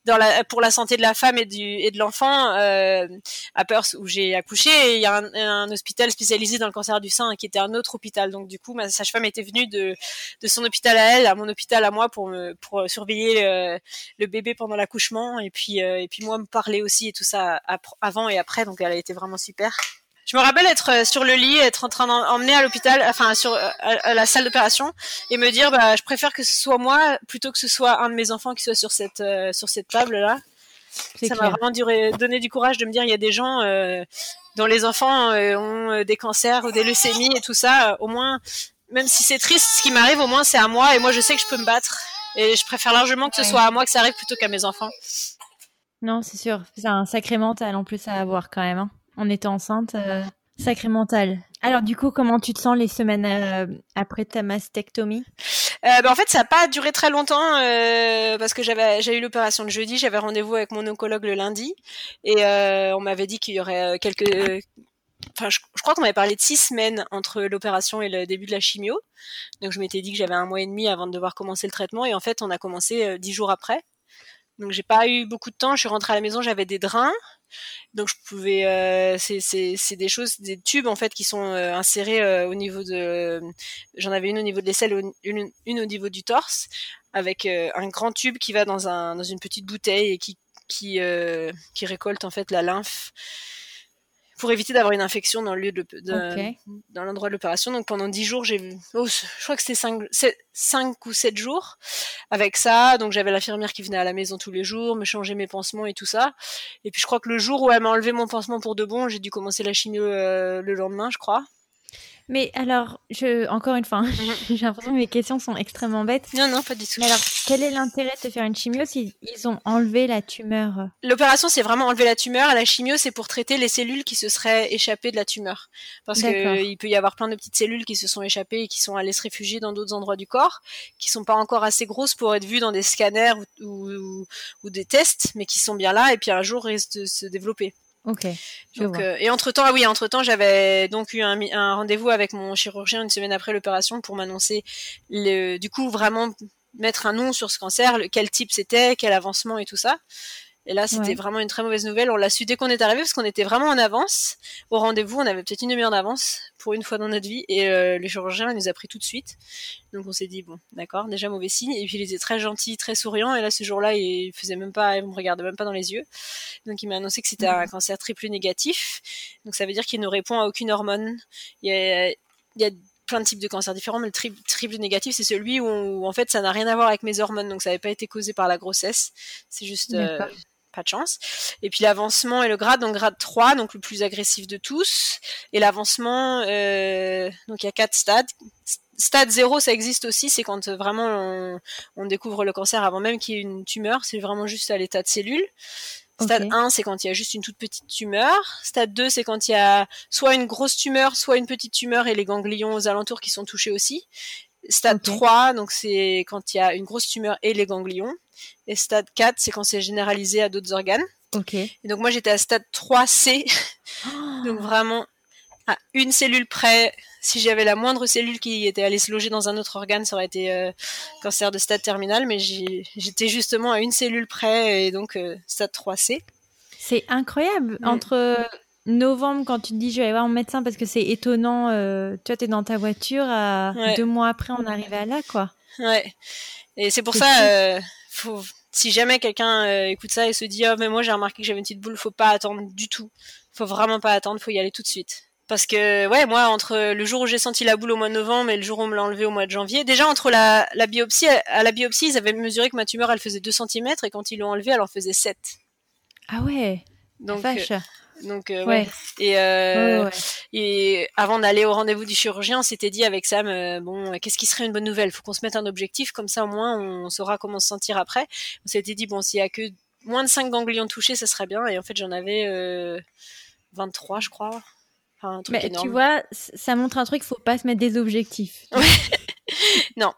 dans la, pour la santé de la femme et, du, et de l'enfant euh, à Perth où j'ai accouché. Il y a un, un, hôpital spécialisé dans le cancer du sein qui était un autre hôpital. Donc du coup, ma sage-femme était venue de, de son hôpital à elle à mon hôpital à moi pour me, pour surveiller le, le bébé pendant l'accouchement et puis euh, et puis moi me parler aussi et tout ça avant et après. Donc elle a été vraiment super. Je me rappelle être euh, sur le lit, être en train d'emmener à l'hôpital, enfin sur euh, à, la salle d'opération, et me dire bah je préfère que ce soit moi plutôt que ce soit un de mes enfants qui soit sur cette euh, sur cette table là. Ça m'a vraiment duré, donné du courage de me dire il y a des gens euh, dont les enfants ont des cancers ou des leucémies et tout ça. au moins, même si c'est triste, ce qui m'arrive, au moins c'est à moi et moi je sais que je peux me battre. Et je préfère largement que ce soit à moi que ça arrive plutôt qu'à mes enfants. Non, c'est sûr. C'est un sacré mental en plus à avoir quand même. Hein en étant enceinte. Euh, sacré mental. Alors du coup, comment tu te sens les semaines euh, après ta mastectomie? Euh, bah, En fait, ça n'a pas duré très longtemps euh, parce que j'avais j'ai eu l'opération le jeudi, j'avais rendez-vous avec mon oncologue le lundi et on m'avait dit qu'il y aurait quelques Enfin, je, crois qu'on m'avait parlé de six semaines entre l'opération et le début de la chimio. Donc, je m'étais dit que j'avais un mois et demi avant de devoir commencer le traitement. Et en fait, on a commencé dix jours après. Donc, j'ai pas eu beaucoup de temps. Je suis rentrée à la maison, j'avais des drains. Donc je pouvais, euh, c'est des choses, des tubes en fait qui sont euh, insérés euh, au niveau de, j'en avais une au niveau de l'aisselle, une, une, au niveau du torse, avec un grand tube qui va dans un dans une petite bouteille et qui qui qui récolte en fait la lymphe pour éviter d'avoir une infection dans le lieu de, dans l'endroit de l'opération. Donc pendant 10 jours, j'ai oh, je crois que c'était 5, 5 ou 7 jours avec ça. Donc j'avais l'infirmière qui venait à la maison tous les jours, me changer mes pansements et tout ça. Et puis je crois que le jour où elle m'a enlevé mon pansement pour de bon, j'ai dû commencer la chimio euh, le lendemain, je crois. Mais alors, je, encore une fois, hein, mhm. j'ai l'impression que mes questions sont extrêmement bêtes. Non, non, pas du tout. Mais alors, quel est l'intérêt de faire une chimio s'ils ont enlevé la tumeur? L'opération, c'est vraiment enlever la tumeur. Et la chimio, c'est pour traiter les cellules qui se seraient échappées de la tumeur. Parce qu'il peut y avoir plein de petites cellules qui se sont échappées et qui sont allées se réfugier dans d'autres endroits du corps, qui sont pas encore assez grosses pour être vues dans des scanners ou, ou, ou des tests, mais qui sont bien là et puis un jour risquent de se développer. Ok. Donc, euh, et entre temps, ah oui, entre temps, j'avais donc eu un, un rendez-vous avec mon chirurgien une semaine après l'opération pour m'annoncer le, du coup, vraiment mettre un nom sur ce cancer, le, quel type c'était, quel avancement et tout ça. Et là, c'était vraiment une très mauvaise nouvelle. On l'a su dès qu'on est arrivé parce qu'on était vraiment en avance au rendez-vous. On avait peut-être une demi-heure d'avance pour une fois dans notre vie. Et euh, le chirurgien il nous a pris tout de suite. Donc on s'est dit bon, d'accord, déjà mauvais signe. Et puis il était très gentil, très souriant. Et là, ce jour-là, il faisait même pas, il me regardait même pas dans les yeux. Donc il m'a annoncé que c'était un cancer triple négatif. Donc ça veut dire qu'il ne répond à aucune hormone. Il y a, il y a plein de types de cancers différents, mais le triple négatif, c'est celui où, en fait ça n'a rien à voir avec mes hormones, donc ça n'avait pas été causé par la grossesse. C'est juste euh, pas de chance. Et puis l'avancement et le grade, donc grade 3, donc le plus agressif de tous. Et l'avancement, euh, donc il y a quatre stades. Stade 0, ça existe aussi, c'est quand vraiment on, on, découvre le cancer avant même qu'il y ait une tumeur, c'est vraiment juste à l'état de cellule. Stade 1, c'est quand il y a juste une toute petite tumeur. Stade 2, c'est quand il y a soit une grosse tumeur, soit une petite tumeur et les ganglions aux alentours qui sont touchés aussi. Stade 3, donc c'est quand il y a une grosse tumeur et les ganglions. Et stade 4, c'est quand c'est généralisé à d'autres organes. Et donc moi j'étais à stade 3C, donc vraiment à une cellule près. Si j'avais la moindre cellule qui était allée se loger dans un autre organe, ça aurait été euh, cancer de stade terminal. Mais j'étais justement à une cellule près et donc euh, stade 3C. C'est incroyable. Mm. Entre novembre, quand tu te dis je vais aller voir mon médecin parce que c'est étonnant, euh, tu es dans ta voiture, à deux mois après on arrive à là, quoi. Ouais. Et c'est pour ça, euh, faut, si jamais quelqu'un euh, écoute ça et se dit oh mais moi j'ai remarqué que j'avais une petite boule, faut pas attendre du tout. Faut vraiment pas attendre, faut y aller tout de suite. Parce que ouais, moi entre le jour où j'ai senti la boule au mois de novembre et le jour où on me l'a enlevé au mois de janvier, déjà entre la, la biopsie, à la biopsie, ils avaient mesuré que ma tumeur elle faisait 2 cm et quand ils l'ont enlevée, elle en faisait 7. Ah ouais. Donc Vache. Donc euh, ouais. Et, euh, et avant d'aller au rendez-vous du chirurgien, on s'était dit avec Sam, euh, bon, qu'est-ce qui serait une bonne nouvelle? Faut qu'on se mette un objectif, comme ça au moins on saura comment se sentir après. On s'était dit bon, s'il y a que moins de 5 ganglions touchés, ça serait bien. Et en fait, j'en avais 23, je crois. Enfin, un truc Mais tu vois, ça montre un truc, faut pas se mettre des objectifs. non,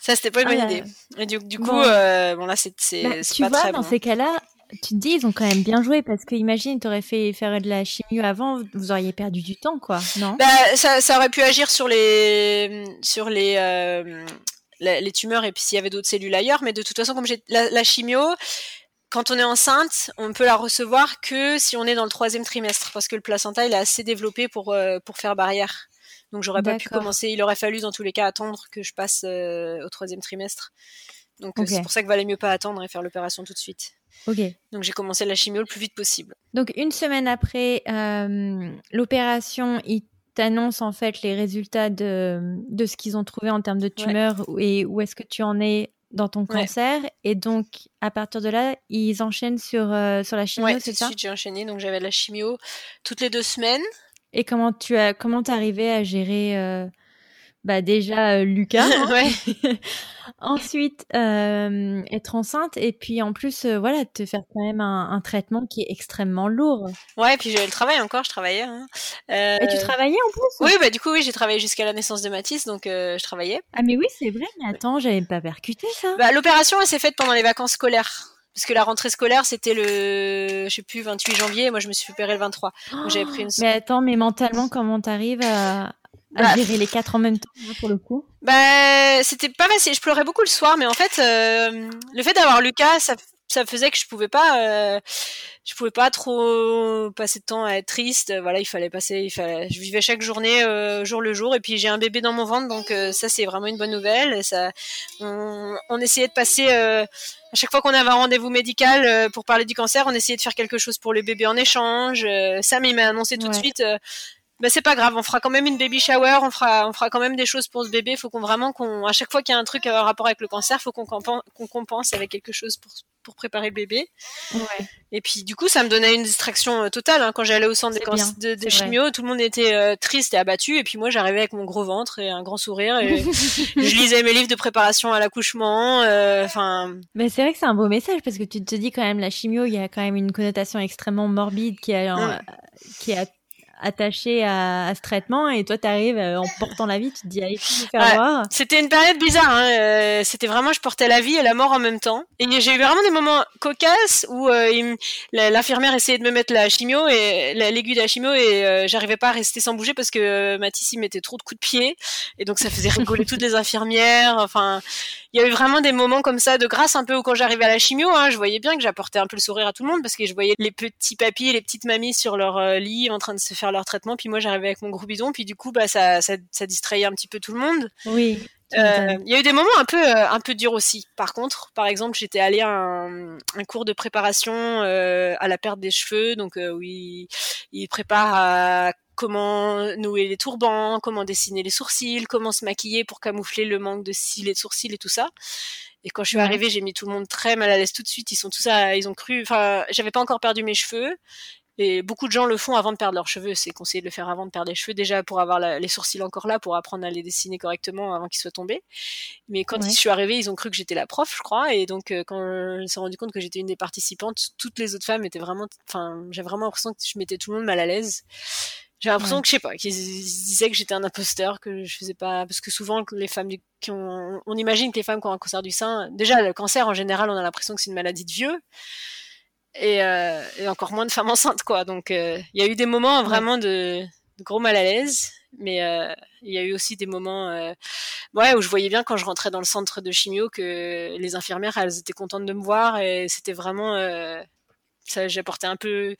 ça c'était pas une bonne ah idée. Et du, coup, bon, là c'est bah, pas vois, très dans ces cas-là, tu te dis, ils ont quand même bien joué parce que imagine, t'aurais fait faire de la chimio avant, vous auriez perdu du temps, quoi, non? Bah, ça, ça, aurait pu agir sur les sur les euh, les, tumeurs et puis s'il y avait d'autres cellules ailleurs, mais de toute façon, comme j'ai la, la, chimio, quand on est enceinte, on peut la recevoir que si on est dans le troisième trimestre parce que le placenta il est assez développé pour euh, pour faire barrière. Donc j'aurais pas pu commencer. Il aurait fallu dans tous les cas attendre que je passe euh, au troisième trimestre. Donc c'est pour ça qu'il valait mieux pas attendre et faire l'opération tout de suite. Ok. Donc j'ai commencé la chimio le plus vite possible. Donc une semaine après euh, l'opération, ils t'annoncent en fait les résultats de, de ce qu'ils ont trouvé en termes de tumeur et où est-ce que tu en es dans ton cancer. Et donc à partir de là, ils enchaînent sur, euh, sur la chimio, c'est ça? Oui, j'ai enchaîné. Donc j'avais la chimio toutes les deux semaines. Et comment tu as comment arrivé à gérer euh, bah déjà euh, Lucas, hein. ensuite euh, être enceinte et puis en plus euh, voilà te faire quand même un, traitement qui est extrêmement lourd. Ouais, et puis j'avais le travail encore, je travaillais. Hein. Et tu travaillais en plus Oui, bah du coup oui, j'ai travaillé jusqu'à la naissance de Mathis, donc je travaillais. Ah mais oui, c'est vrai, mais attends, j'avais pas percuté ça. Bah, l'opération elle s'est faite pendant les vacances scolaires parce que la rentrée scolaire c'était le je sais plus 28 janvier moi je me suis opérée le 23 donc j'avais pris une mais attends mais mentalement comment t'arrives à, à bah, gérer les quatre en même temps pour le coup Bah c'était pas facile. Je pleurais beaucoup le soir, mais en fait euh, le fait d'avoir Lucas, ça, ça faisait que je pouvais pas, euh, je pouvais pas trop passer de temps à être triste. Voilà, il fallait passer, il fallait, je vivais chaque journée euh, jour le jour. Et puis j'ai un bébé dans mon ventre, donc ça c'est vraiment une bonne nouvelle. ça, on, on essayait de passer à chaque fois qu'on avait un rendez-vous médical pour parler du cancer, on essayait de faire quelque chose pour le bébé en échange. Sam il m'a annoncé tout de suite bah c'est pas grave, on fera quand même une baby shower, on fera, on fera quand même des choses pour ce bébé. Faut qu'on vraiment qu'on, à chaque fois qu'il y a un truc en rapport avec le cancer, faut qu'on compense, qu'on compense avec quelque chose pour pour préparer le bébé. Ouais. Et puis du coup, ça me donnait une distraction euh, totale. Hein. Quand j'allais au centre des, de, chimio, tout le monde était euh, triste et abattu. Et puis moi, j'arrivais avec mon gros ventre et un grand sourire. Et je lisais mes livres de préparation à l'accouchement. Euh, enfin. Mais c'est vrai que c'est un beau message parce que tu te dis quand même la chimio, il y a quand même une connotation extrêmement morbide qui a, mm. qui a attaché à, ce traitement et toi tu arrives euh, en portant la vie tu te dis allez tu faire voir. C'était une période bizarre hein. Euh, c'était vraiment je portais la vie et la mort en même temps. Et j'ai eu vraiment des moments cocasses où euh, l'infirmière essayait de me mettre la chimio et l'aiguille de la chimio et j'arrivais pas à rester sans bouger parce que Mathis il mettait trop de coups de pied. Et donc ça faisait rigoler toutes les infirmières enfin il y a eu vraiment des moments comme ça de grâce un peu où quand j'arrivais à la chimio, hein, je voyais bien que j'apportais un peu le sourire à tout le monde parce que je voyais les petits papis et les petites mamies sur leur euh, lit en train de se faire leur traitement, puis moi j'arrivais avec mon gros bidon, puis du coup bah ça, ça, ça distrayait un petit peu tout le monde. Oui. Euh, il y a eu des moments un peu euh, un peu durs aussi. Par contre, par exemple, j'étais allée à un, un, cours de préparation euh, à la perte des cheveux, donc euh, oui, il prépare à comment nouer les turbans, comment dessiner les sourcils, comment se maquiller pour camoufler le manque de cils et de sourcils et tout ça. Et quand je suis arrivée, j'ai mis tout le monde très mal à l'aise tout de suite. Ils sont tous, à, ils ont cru, enfin, j'avais pas encore perdu mes cheveux. Et beaucoup de gens le font avant de perdre leurs cheveux. C'est conseillé de le faire avant de perdre les cheveux, déjà pour avoir la, les sourcils encore là, pour apprendre à les dessiner correctement avant qu'ils soient tombés. Mais quand ouais. je suis arrivée, ils ont cru que j'étais la prof, je crois. Et donc, euh, quand ils se sont rendu compte que j'étais une des participantes, toutes les autres femmes étaient vraiment, enfin, j'ai vraiment l'impression que je mettais tout le monde mal à l'aise. J'ai l'impression ouais. que je sais pas, qu'ils disaient que j'étais un imposteur, que je faisais pas, parce que souvent les femmes qui ont, on imagine que les femmes qui ont un cancer du sein, déjà le cancer en général, on a l'impression que c'est une maladie de vieux et, euh, et, encore moins de femmes enceintes quoi. Donc il euh, y a eu des moments vraiment de, de gros mal à l'aise, mais il euh, y a eu aussi des moments euh, ouais où je voyais bien quand je rentrais dans le centre de chimio que les infirmières elles étaient contentes de me voir et c'était vraiment ça j'apportais un peu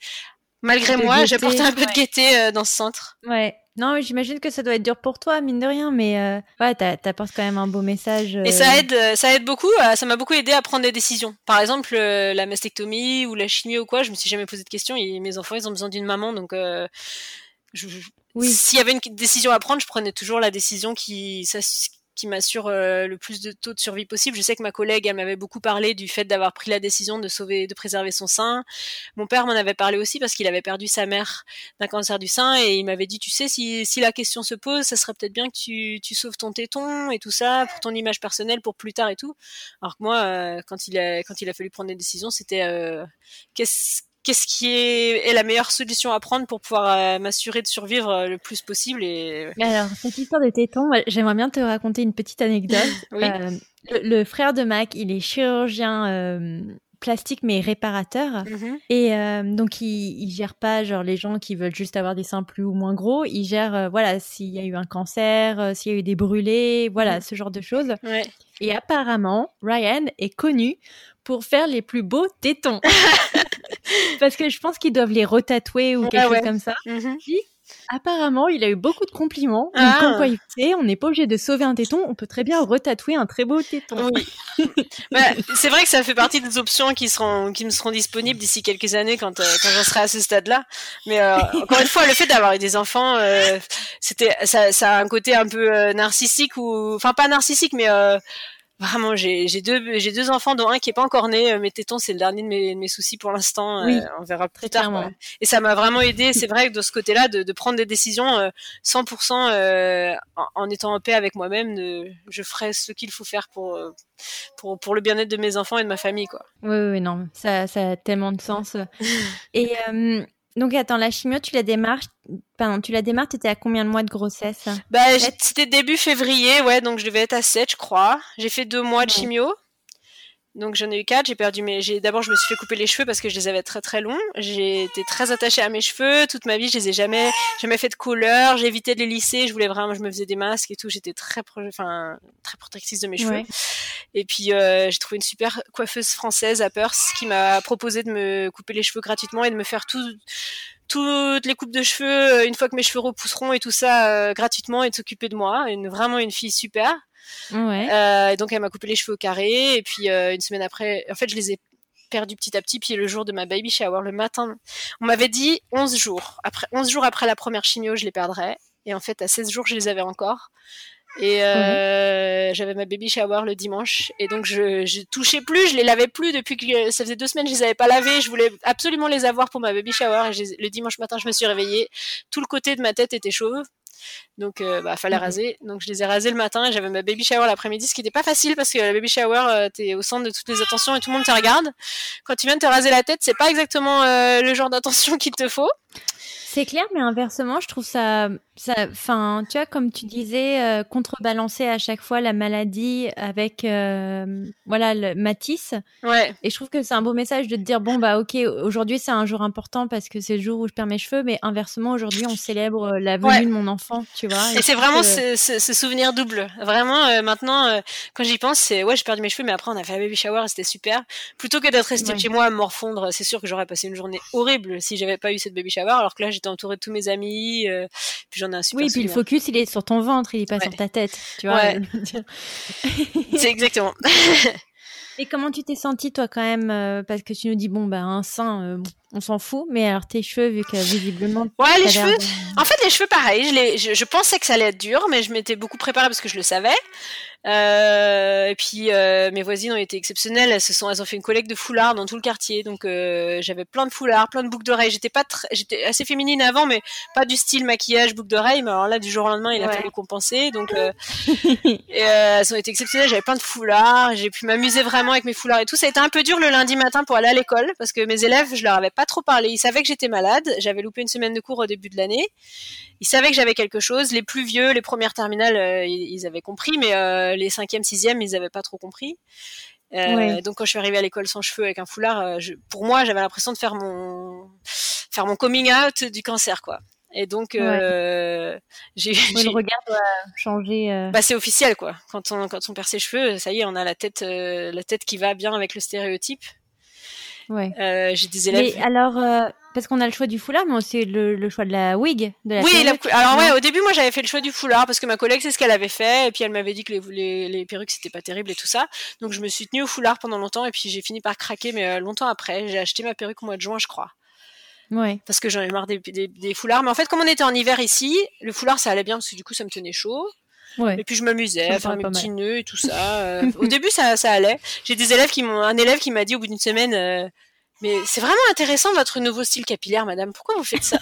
malgré moi j'apportais un peu ouais. de gaieté dans ce centre. Ouais. Non, j'imagine que ça doit être dur pour toi, mine de rien, mais euh, ouais, t'apportes quand même un beau message. Euh... Et ça aide, ça aide beaucoup. Euh, ça m'a beaucoup aidé à prendre des décisions. Par exemple, euh, la mastectomie ou la chimie ou quoi, je me suis jamais posé de questions. Et mes enfants, ils ont besoin d'une maman, donc euh, je, oui. s'il y avait une décision à prendre, je prenais toujours la décision qui, ça, qui m'assure euh, le plus de taux de survie possible. Je sais que ma collègue, elle m'avait beaucoup parlé du fait d'avoir pris la décision de sauver, de préserver son sein. Mon père m'en avait parlé aussi parce qu'il avait perdu sa mère d'un cancer du sein et il m'avait dit, tu sais, si, si la question se pose, ça serait peut-être bien que tu, tu sauves ton téton et tout ça pour ton image personnelle pour plus tard et tout. Alors que moi, euh, quand il a, quand il a fallu prendre des décisions, c'était euh, qu'est-ce qu'est-ce qui est, est, la meilleure solution à prendre pour pouvoir euh, m'assurer de survivre euh, le plus possible et alors cette histoire de tétons j'aimerais bien te raconter une petite anecdote oui. euh, le, le, frère de Mac il est chirurgien euh, plastique mais réparateur mm -hmm. et euh, donc il, il gère pas genre les gens qui veulent juste avoir des seins plus ou moins gros il gère euh, voilà s'il y a eu un cancer euh, s'il y a eu des brûlés voilà mm -hmm. ce genre de choses ouais. et apparemment Ryan est connu pour faire les plus beaux tétons parce que je pense qu'ils doivent les retatouer ou quelque ouais, chose comme ça. Mm -hmm. Puis, apparemment, il a eu beaucoup de compliments. Ah. Donc, comme quoi, il sait, on n'est pas obligé de sauver un téton, on peut très bien retatouer un très beau téton. Oui. bah, c'est vrai que ça fait partie des options qui seront, qui me seront disponibles d'ici quelques années quand, euh, quand j'en serai à ce stade-là. Mais euh, encore une fois, le fait d'avoir eu des enfants, euh, c'était, ça, ça a un côté un peu euh, narcissique ou, enfin pas narcissique, mais vraiment j'ai deux j'ai deux enfants dont un qui est pas encore né mes tétons c'est le dernier de mes, de mes soucis pour l'instant oui, euh, on verra plus tard et ça m'a vraiment aidé c'est vrai que de ce côté là de, de prendre des décisions euh, 100% euh, en, en, étant en paix avec moi-même je ferai ce qu'il faut faire pour pour pour le bien-être de mes enfants et de ma famille quoi. Oui oui non ça ça a tellement de sens. Et euh, donc attends, la chimio, tu la démarres, pardon, tu la démarres, t'étais à combien de mois de grossesse? Bah c'était début février, ouais, donc je devais être à 7 je crois. J'ai fait deux mois de chimio. Donc j'en ai eu quatre, j'ai perdu mes j'ai d'abord je me suis fait couper les cheveux parce que je les avais très très longs. J'ai été très attachée à mes cheveux toute ma vie, je les ai jamais jamais fait de couleur, j'ai évité de les lisser, je voulais vraiment je me faisais des masques et tout, j'étais très enfin très protectrice de mes cheveux. Ouais. Et puis euh, j'ai trouvé une super coiffeuse française à Perth qui m'a proposé de me couper les cheveux gratuitement et de me faire tout toutes les coupes de cheveux une fois que mes cheveux repousseront et tout ça euh, gratuitement et de s'occuper de moi, une vraiment une fille super. Ouais. Euh, donc elle m'a coupé les cheveux au carré et puis euh, une semaine après, en fait je les ai perdus petit à petit. Puis le jour de ma baby shower, le matin, on m'avait dit 11 jours. Après 11 jours après la première chimio, je les perdrais. Et en fait, à 16 jours, je les avais encore. Et euh, j'avais ma baby shower le dimanche. Et donc, je, je touchais plus, je les lavais plus depuis que ça faisait deux semaines, je les avais pas lavés. Je voulais absolument les avoir pour ma baby shower. Et le dimanche matin, je me suis réveillée. Tout le côté de ma tête était chauve. Donc, euh, bah, fallait mmh. raser. Donc, je les ai rasés le matin et j'avais ma baby shower l'après-midi, ce qui n'était pas facile parce que la baby shower, euh, t'es au centre de toutes les attentions et tout le monde te regarde. Quand tu viens de te raser la tête, c'est pas exactement euh, le genre d'attention qu'il te faut. C'est clair, mais inversement, je trouve ça, ça, enfin, tu vois, comme tu disais, euh, contrebalancer à chaque fois la maladie avec, euh, voilà, le Matisse. Ouais. Et je trouve que c'est un beau message de te dire, bon, bah, ok, aujourd'hui c'est un jour important parce que c'est le jour où je perds mes cheveux, mais inversement, aujourd'hui, on célèbre la venue de mon enfant, tu vois. Et, c'est vraiment ce, ce, souvenir double. Vraiment, euh, maintenant, quand j'y pense, c'est, ouais, j'ai perdu mes cheveux, mais après, on a fait un baby shower et c'était super. Plutôt que d'être resté chez moi à morfondre, c'est sûr que j'aurais passé une journée horrible si j'avais pas eu cette baby shower, alors que là, j'étais entourée de tous mes amis, euh, puis j'en ai un super Oui, puis le focus, il est sur ton ventre, il est pas sur ta tête, tu vois. Ouais. c'est exactement. Et comment tu t'es sentie toi quand même euh, Parce que tu nous dis bon bah un sein, euh, on s'en fout, mais alors tes cheveux vu que visiblement. Ouais, les cheveux. En fait, les cheveux pareil. Je, je, je, pensais que ça allait être dur, mais je m'étais beaucoup préparée parce que je le savais. Euh, et puis euh, mes voisines ont été exceptionnelles. Elles se sont, elles ont fait une collecte de foulards dans tout le quartier. Donc euh, j'avais plein de foulards, plein de boucles d'oreilles. J'étais pas, j'étais assez féminine avant, mais pas du style maquillage, boucles d'oreilles. Mais alors là, du jour au lendemain, il a fallu compenser. Donc et, elles ont été exceptionnelles. J'avais plein de foulards. J'ai pu m'amuser vraiment avec mes foulards et tout. Ça a été un peu dur le lundi matin pour aller à l'école parce que mes élèves, je leur avais pas trop parlé. Ils savaient que j'étais malade. J'avais loupé une semaine de cours au début de l'année. Ils savaient que j'avais quelque chose. Les plus vieux, les premières terminales, ils, ils, avaient compris, mais les cinquièmes, sixièmes ils n'avaient pas trop compris. Euh, donc quand je suis arrivée à l'école sans cheveux avec un foulard, euh, pour moi j'avais l'impression de faire mon faire mon coming out du cancer quoi. Et donc euh, j'ai le regard doit changer. Bah c'est officiel quoi. Quand on quand on perd ses cheveux, ça y est, on a la tête la tête qui va bien avec le stéréotype. Ouais. Euh, j'ai des élèves. Mais alors, euh, parce qu'on a le choix du foulard, mais aussi le, le choix de la wig. De la oui, alors ouais, au début, moi j'avais fait le choix du foulard parce que ma collègue c'est ce qu'elle avait fait, et puis elle m'avait dit que les, les, les perruques c'était pas terrible et tout ça. Donc je me suis tenue au foulard pendant longtemps, et puis j'ai fini par craquer, mais euh, longtemps après, j'ai acheté ma perruque au mois de juin, je crois. Ouais. Parce que j'en ai marre des, des, des, foulards. Mais en fait, comme on était en hiver ici, le foulard ça allait bien parce que du coup ça me tenait chaud. Ouais. Et puis je m'amusais à faire mes petits nœuds et tout ça. au début ça, ça allait. J'ai des élèves qui m'ont, un élève qui m'a dit au bout d'une semaine, mais c'est vraiment intéressant votre nouveau style capillaire, madame. Pourquoi vous faites ça?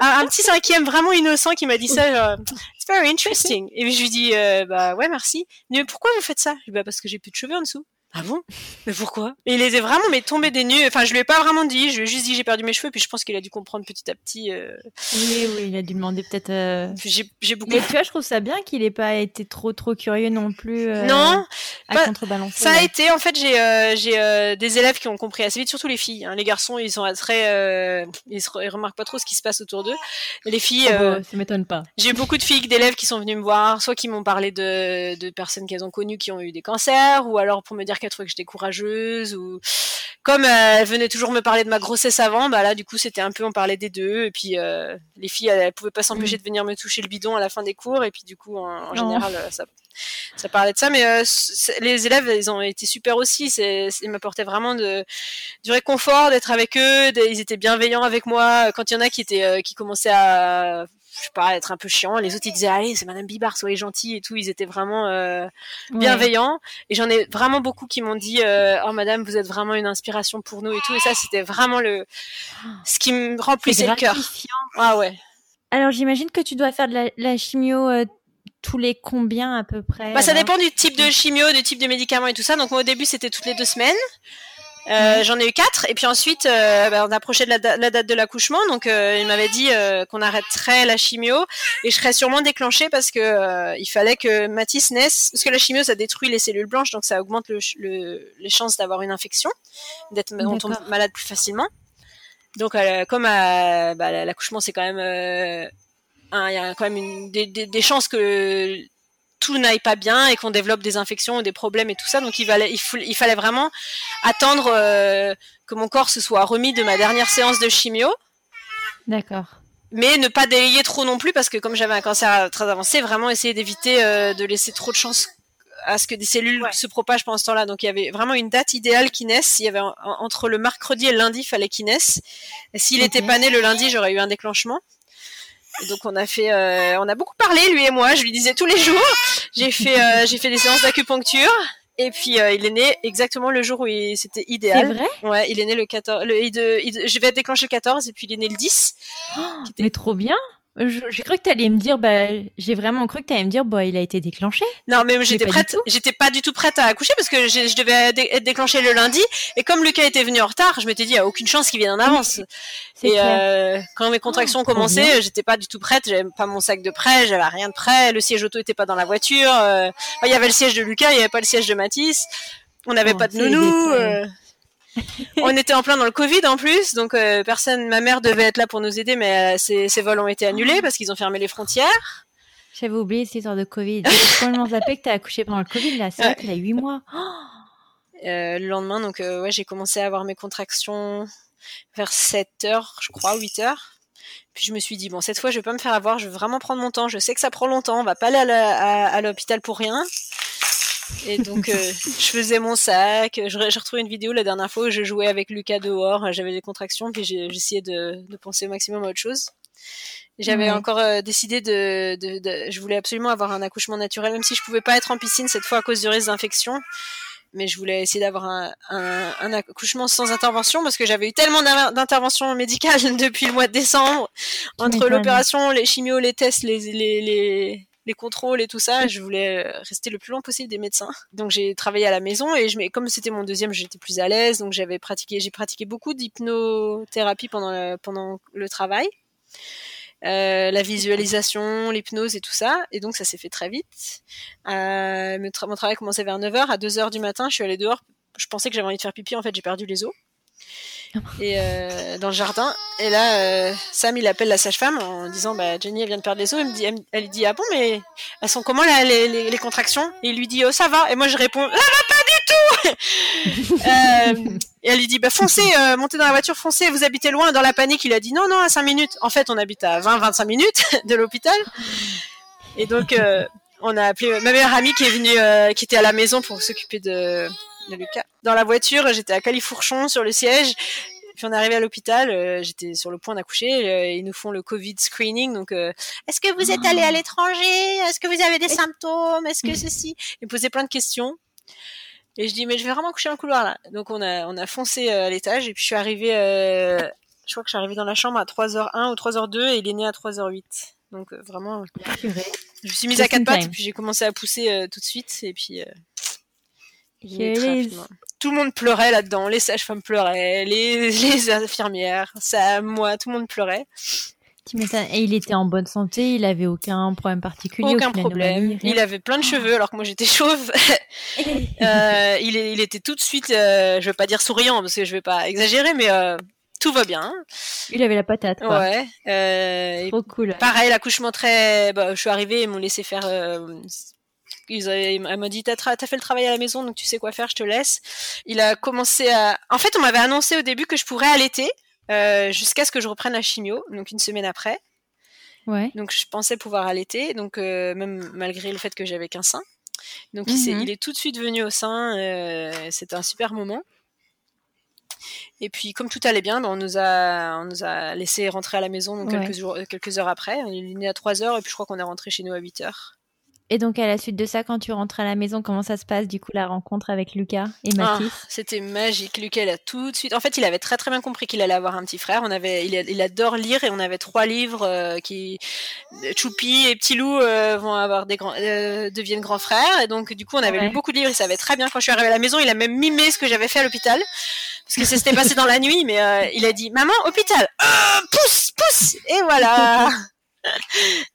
Un, petit cinquième vraiment innocent qui m'a dit ça. Genre, It's very interesting. Et je lui dis, euh, bah ouais, merci. Mais pourquoi vous faites ça? Je dis, bah parce que j'ai plus de cheveux en dessous. Ah bon? Mais pourquoi? Et il était vraiment mais tombé des nues. Enfin, je lui ai pas vraiment dit. Je lui ai juste dit j'ai perdu mes cheveux. Puis je pense qu'il a dû comprendre petit à petit. Euh... Oui, oui, il a dû demander peut-être. Euh... J'ai beaucoup. Mais tu vois, je trouve ça bien qu'il ait pas été trop trop curieux non plus. Euh, non. À bah, contrebalancer. Ça a été en fait j'ai euh, j'ai euh, des élèves qui ont compris assez vite, surtout les filles. Hein. Les garçons ils sont très ils, se, ils remarquent pas trop ce qui se passe autour d'eux. Les filles. Oh, bah, ça m'étonne pas. J'ai beaucoup de filles d'élèves qui sont venues me voir, soit qui m'ont parlé de de personnes qu'elles ont connues qui ont eu des cancers, ou alors pour me dire qu'elles trouvaient que j'étais courageuse ou comme euh, elle venait toujours me parler de ma grossesse avant, bah là du coup c'était un peu on parlait des deux et puis euh, les filles elles, pouvaient pas s'empêcher mm. de venir me toucher le bidon à la fin des cours et puis du coup en, général euh, ça ça parlait de ça. Mais les élèves ils ont été super aussi. C'est ils m'apportaient vraiment de du réconfort d'être avec eux ils étaient bienveillants avec moi. Quand il y en a qui étaient qui commençaient à je sais pas, être un peu chiant. Les autres, ils disaient, allez, c'est Madame Bibard, soyez gentille et tout. Ils étaient vraiment euh, bienveillants. Et j'en ai vraiment beaucoup qui m'ont dit, euh, oh Madame, vous êtes vraiment une inspiration pour nous et tout. Et ça, c'était vraiment le ce qui me remplissait le cœur. Ah ouais. Alors, j'imagine que tu dois faire de la, chimio. Euh, tous les combien à peu près bah, Ça dépend du type de chimio, du type de médicament et tout ça. Donc moi au début c'était toutes les deux semaines. Euh, j'en ai eu quatre et puis ensuite euh, bah, on approchait de la, date de l'accouchement donc euh, il m'avait dit qu'on arrêterait la chimio et je serais sûrement déclenchée parce que il fallait que Mathis naisse parce que la chimio ça détruit les cellules blanches donc ça augmente le, les chances d'avoir une infection d'être on tombe malade plus facilement. Donc comme bah, l'accouchement c'est quand même il y a quand même une, des, des chances que tout n'aille pas bien et qu'on développe des infections ou des problèmes et tout ça. Donc il fallait, il, fallait vraiment attendre euh, que mon corps se soit remis de ma dernière séance de chimio. D'accord. Mais ne pas délayer trop non plus parce que comme j'avais un cancer très avancé, vraiment essayer d'éviter euh, de laisser trop de chance à ce que des cellules se propagent pendant ce temps-là. Donc il y avait vraiment une date idéale qui naisse. Il y avait entre le mercredi et le lundi, il fallait qu'il naisse. S'il n'était pas né le lundi, j'aurais eu un déclenchement donc on a fait, euh, on a beaucoup parlé lui et moi. Je lui disais tous les jours. J'ai fait, euh, j'ai fait des séances d'acupuncture. Et puis euh, il est né exactement le jour où c'était idéal. C'est vrai Ouais, il est né le 14. Le, je vais déclencher le 14 et puis il est né le 10. Oh, mais trop bien. J'ai cru que tu allais me dire, bah, j'ai vraiment cru que tu allais me dire, bah, il a été déclenché. Non, mais j'étais prête, j'étais pas du tout prête à accoucher parce que je devais être déclenchée le lundi. Et comme Lucas était venu en retard, je m'étais dit, il n'y a aucune chance qu'il vienne en avance. et euh, quand mes contractions ont oh, commencé, j'étais pas du tout prête, j'avais pas mon sac de prêt, j'avais rien de prêt, le siège auto était pas dans la voiture. Euh, il y avait le siège de Lucas, il y avait pas le siège de Mathis. On n'avait oh, pas de nounou on était en plein dans le Covid en plus, donc euh, personne, ma mère devait être là pour nous aider, mais euh, ses, vols ont été annulés parce qu'ils ont fermé les frontières. J'avais oublié cette histoire de Covid. J'ai complètement zappé que t'as accouché pendant le Covid, là. C'est vrai qu'il a 8 mois. Euh, le lendemain, donc, ouais, j'ai commencé à avoir mes contractions vers 7 heures, je crois, 8 heures. Puis je me suis dit, bon, cette fois, je vais pas me faire avoir, je vais vraiment prendre mon temps. Je sais que ça prend longtemps, on va pas aller à l'hôpital pour rien. Et donc, euh, je faisais mon sac. J'ai retrouvé une vidéo la dernière fois où je jouais avec Lucas dehors. J'avais des contractions, puis j'essayais de, de, penser au maximum à autre chose. J'avais encore euh, décidé de, de, de, Je voulais absolument avoir un accouchement naturel, même si je pouvais pas être en piscine cette fois à cause du risque d'infection. Mais je voulais essayer d'avoir un, un, un, accouchement sans intervention parce que j'avais eu tellement d'interventions médicales depuis le mois de décembre. Entre l'opération, les chimios, les tests, les, les, les les contrôles et tout ça, je voulais euh, rester le plus loin possible des médecins. Donc j'ai travaillé à la maison et je, comme c'était mon deuxième, j'étais plus à l'aise. Donc j'avais pratiqué, j'ai pratiqué beaucoup d'hypnothérapie pendant le, pendant le travail. Euh, la visualisation, l'hypnose et tout ça. Et donc ça s'est fait très vite. Euh, mon travail commençait vers 9h. À 2h du matin, je suis allée dehors. Je pensais que j'avais envie de faire pipi. En fait, j'ai perdu les os et euh, dans le jardin. Et là, euh, Sam, il appelle la sage-femme en disant bah, Jenny, elle vient de perdre les os. Elle, me dit, elle, dit Ah bon, mais elles sont comment là, les, les, contractions? Et il lui dit Oh, ça va. Et moi, je réponds Ça va pas du tout euh, Et elle lui dit bah, Foncez, euh, montez dans la voiture, foncez, vous habitez loin. Dans la panique, il a dit Non, non, à 5 minutes. En fait, on habite à 20-25 minutes de l'hôpital. Et donc, on a appelé ma meilleure amie qui est venue, qui était à la maison pour s'occuper de de Lucas. Dans la voiture, j'étais à Califourchon sur le siège. Puis on est arrivé à l'hôpital, euh, j'étais sur le point d'accoucher, euh, ils nous font le Covid screening. Donc, euh, est-ce que vous êtes allé à l'étranger? Est-ce que vous avez des symptômes? Est-ce que ceci? Ils me posaient plein de questions. Et je dis mais je vais vraiment coucher dans le couloir là. Donc on a on a foncé à l'étage et puis je suis arrivée je crois que je suis arrivée dans la chambre à 3h01 ou 3h02 et il est né à 3h08. Donc vraiment je me suis mise à quatre pattes et puis j'ai commencé à pousser tout de suite et puis tout le monde pleurait là-dedans, les sages-femmes pleuraient, les, les infirmières, ça, moi, tout le monde pleurait. Et il était en bonne santé, il avait aucun problème particulier. Aucun problème. il avait plein de cheveux alors que moi j'étais chauve. euh, il, il, était tout de suite, euh, je vais pas dire souriant parce que je vais pas exagérer, mais euh, tout va bien. Il avait la patate. Quoi. Ouais. Euh, Trop cool. Pareil, l'accouchement très. Bah, je suis arrivée, ils m'ont laissé faire elle m'a dit t'as, as fait le travail à la maison donc tu sais quoi faire je te laisse il a commencé à en fait on m'avait annoncé au début que je pourrais allaiter euh, jusqu'à ce que je reprenne la chimio donc une semaine après ouais donc je pensais pouvoir allaiter donc euh, même malgré le fait que j'avais qu'un sein donc il, est, mhm. il, est, tout de suite venu au sein euh, c'était un super moment et puis, comme tout allait bien, ben, on nous a, on nous a laissé rentrer à la maison donc quelques, jours, quelques heures après. Il est né à 3 heures et puis je crois qu'on est rentré chez nous à 8 heures. Et donc, à la suite de ça, quand tu rentres à la maison, comment ça se passe, du coup, la rencontre avec Lucas et Mathis ah, C'était magique. Lucas, il a tout de suite. En fait, il avait très, très bien compris qu'il allait avoir un petit frère. On avait, il, adore lire et on avait trois livres euh, qui. Choupi et Petit Loup euh, vont avoir des grands, euh, deviennent grands frères. Et donc, du coup, on avait lu beaucoup de livres. Il savait très bien. Quand je suis arrivée à la maison, il a même mimé ce que j'avais fait à l'hôpital. Parce que ça s'était passé dans la nuit, mais il a dit Maman, hôpital Pousse, pousse Et voilà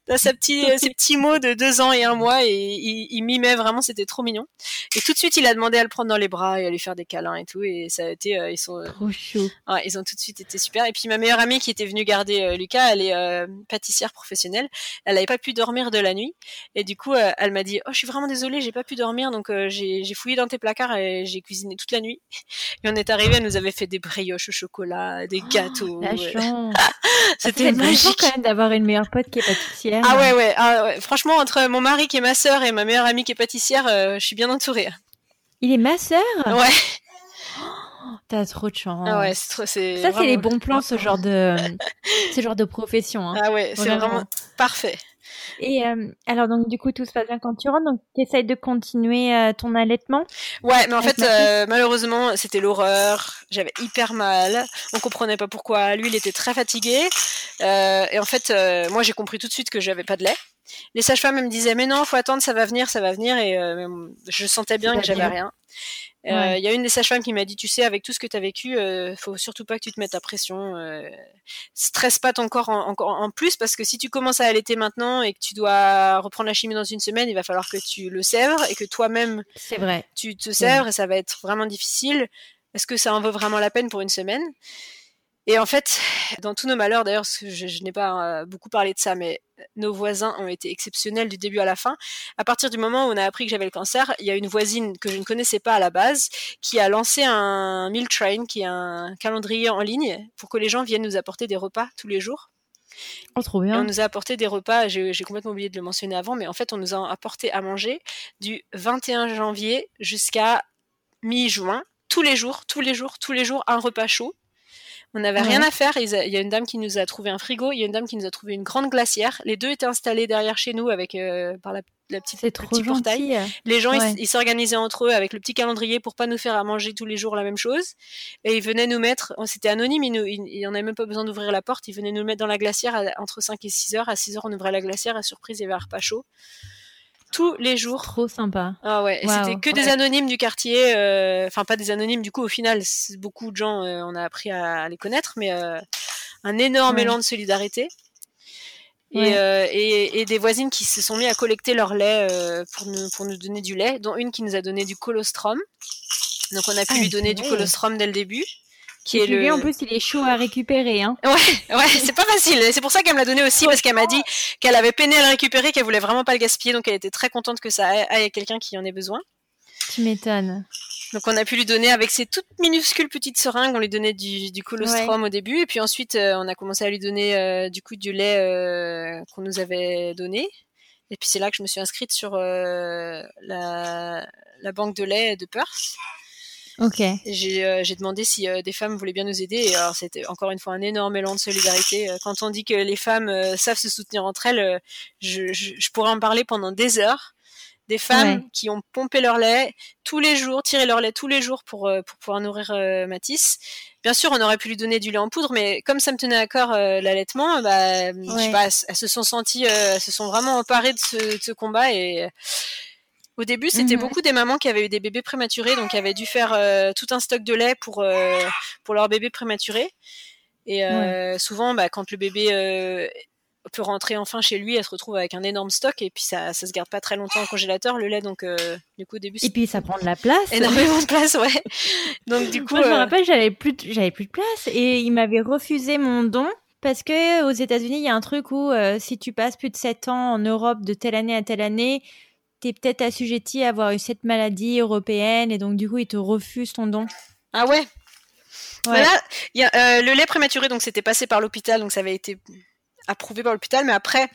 T'as sa petit, ses petits mots de deux ans et un mois et il, il mimait vraiment, c'était trop mignon. Et tout de suite, il a demandé à le prendre dans les bras et à lui faire des câlins et tout. Et ça a été, euh, ils sont, trop. Ouais, ils ont tout de suite été super. Et puis ma meilleure amie qui était venue garder euh, Lucas, elle est euh, pâtissière professionnelle. Elle n'avait pas pu dormir de la nuit et du coup, elle m'a dit, oh, je suis vraiment désolée, j'ai pas pu dormir, donc j'ai fouillé dans tes placards et j'ai cuisiné toute la nuit. Et on est arrivé, elle nous avait fait des brioches au chocolat, des oh, gâteaux. C'était magique quand même d'avoir une meilleure qui est pâtissière. Ah ouais, ah ouais. Franchement, entre mon mari qui est ma sœur et ma meilleure amie qui est pâtissière, euh, je suis bien entourée. Il est ma sœur? Ouais. T'as trop de chance. Ah ouais, c'est trop, Ça, c'est les bons plans, ce genre de, ce genre de profession. Hein. Ah ouais, c'est vraiment... parfait. Et euh, alors donc du coup tout se passe bien quand tu rentres, donc tu essayes de continuer euh, ton allaitement? Ouais, mais en fait euh, malheureusement c'était l'horreur, j'avais hyper mal, on comprenait pas pourquoi, lui il était très fatigué, et en fait moi j'ai compris tout de suite que j'avais pas de lait. Les sages-femmes me disaient mais non faut attendre ça va venir ça va venir et je sentais bien que j'avais rien. Il y a une des sages-femmes qui m'a dit, tu sais, avec tout ce que tu as vécu, euh, faut surtout pas que tu te mettes à pression. Euh, stresse pas ton corps en, en, plus parce que si tu commences à allaiter maintenant et que tu dois reprendre la chimie dans une semaine, il va falloir que tu le sèvres et que toi-même, c'est vrai, tu te sèvres et ça va être vraiment difficile. Est-ce que ça en vaut vraiment la peine pour une semaine? Et en fait, dans tous nos malheurs, d'ailleurs, je, je n'ai pas euh, beaucoup parlé de ça, mais nos voisins ont été exceptionnels du début à la fin. À partir du moment où on a appris que j'avais le cancer, il y a une voisine que je ne connaissais pas à la base qui a lancé un meal train, qui est un calendrier en ligne, pour que les gens viennent nous apporter des repas tous les jours. Oh, trop bien. on nous a apporté des repas, j'ai complètement oublié de le mentionner avant, mais en fait, on nous a apporté à manger du 21 janvier jusqu'à mi-juin, tous les jours, tous les jours, tous les jours, un repas chaud on n'avait rien à faire. Il y a une dame qui nous a trouvé un frigo, il y a une dame qui nous a trouvé une grande glacière. Les deux étaient installés derrière chez nous avec euh, par la, petite le petit portail. Les gens ils s'organisaient entre eux avec le petit calendrier pour pas nous faire à manger tous les jours la même chose. Et ils venaient nous mettre, c'était anonyme, il n'y en avait même pas besoin d'ouvrir la porte. Ils venaient nous mettre dans la glacière entre 5 et 6 heures. À 6 heures on ouvrait la glacière. À surprise il y avait un repas chaud tous les jours. Trop sympa. Ah ouais, c'était que des anonymes du quartier. Euh, enfin, pas des anonymes, du coup, au final, beaucoup de gens, euh, on a appris à, les connaître, mais euh, un énorme élan de solidarité. Et, des voisines qui se sont mis à collecter leur lait pour, nous, pour nous donner du lait, dont une qui nous a donné du colostrum. Donc on a pu ah, lui donner du colostrum dès le début qui est le... en plus, il est chaud à récupérer. Hein. Ouais, ouais, c'est pas facile. C'est pour ça qu'elle me l'a donné aussi, parce qu'elle m'a dit qu'elle avait peiné à le récupérer, qu'elle voulait vraiment pas le gaspiller, donc elle était très contente que ça aille à quelqu'un qui en ait besoin. Tu m'étonnes. Donc on a pu lui donner avec ses toutes minuscules petites seringues, on lui donnait du, du colostrum au début, et puis ensuite euh, on a commencé à lui donner euh, du coup du lait euh, qu'on nous avait donné. Et puis c'est là que je me suis inscrite sur la, la banque de lait de Perth. Ok. J'ai euh, demandé si euh, des femmes voulaient bien nous aider. Et alors c'était encore une fois un énorme élan de solidarité. Euh, quand on dit que les femmes savent se soutenir entre elles, je, je, je, pourrais en parler pendant des heures. Des femmes qui ont pompé leur lait tous les jours, tiré leur lait tous les jours pour, pour pouvoir nourrir Matisse. Bien sûr, on aurait pu lui donner du lait en poudre, mais comme ça me tenait à cœur l'allaitement, bah, je sais pas, elles, se sont senties, elles se sont vraiment emparées de ce, de ce combat et au début, c'était mhm. beaucoup des mamans qui avaient eu des bébés prématurés, donc qui avaient dû faire euh, tout un stock de lait pour euh, pour leur bébé prématuré. Et euh, souvent, bah, quand le bébé peut rentrer enfin chez lui, elle se retrouve avec un énorme stock et puis ça ça se garde pas très longtemps au congélateur le lait, donc du coup au début. Et puis ça prend de la place. Énormément de place, ouais. donc du coup. Moi, je me rappelle, j'avais plus j'avais plus de place et il m'avait refusé mon don. Parce que aux États-Unis, il y a un truc où si tu passes plus de 7 ans en Europe de telle année à telle année, tu es peut-être assujetti à avoir eu cette maladie européenne et donc du coup, ils te refusent ton don. Ah ouais Voilà, y a, euh, le lait prématuré, donc c'était passé par l'hôpital, donc ça avait été approuvé par l'hôpital, mais après,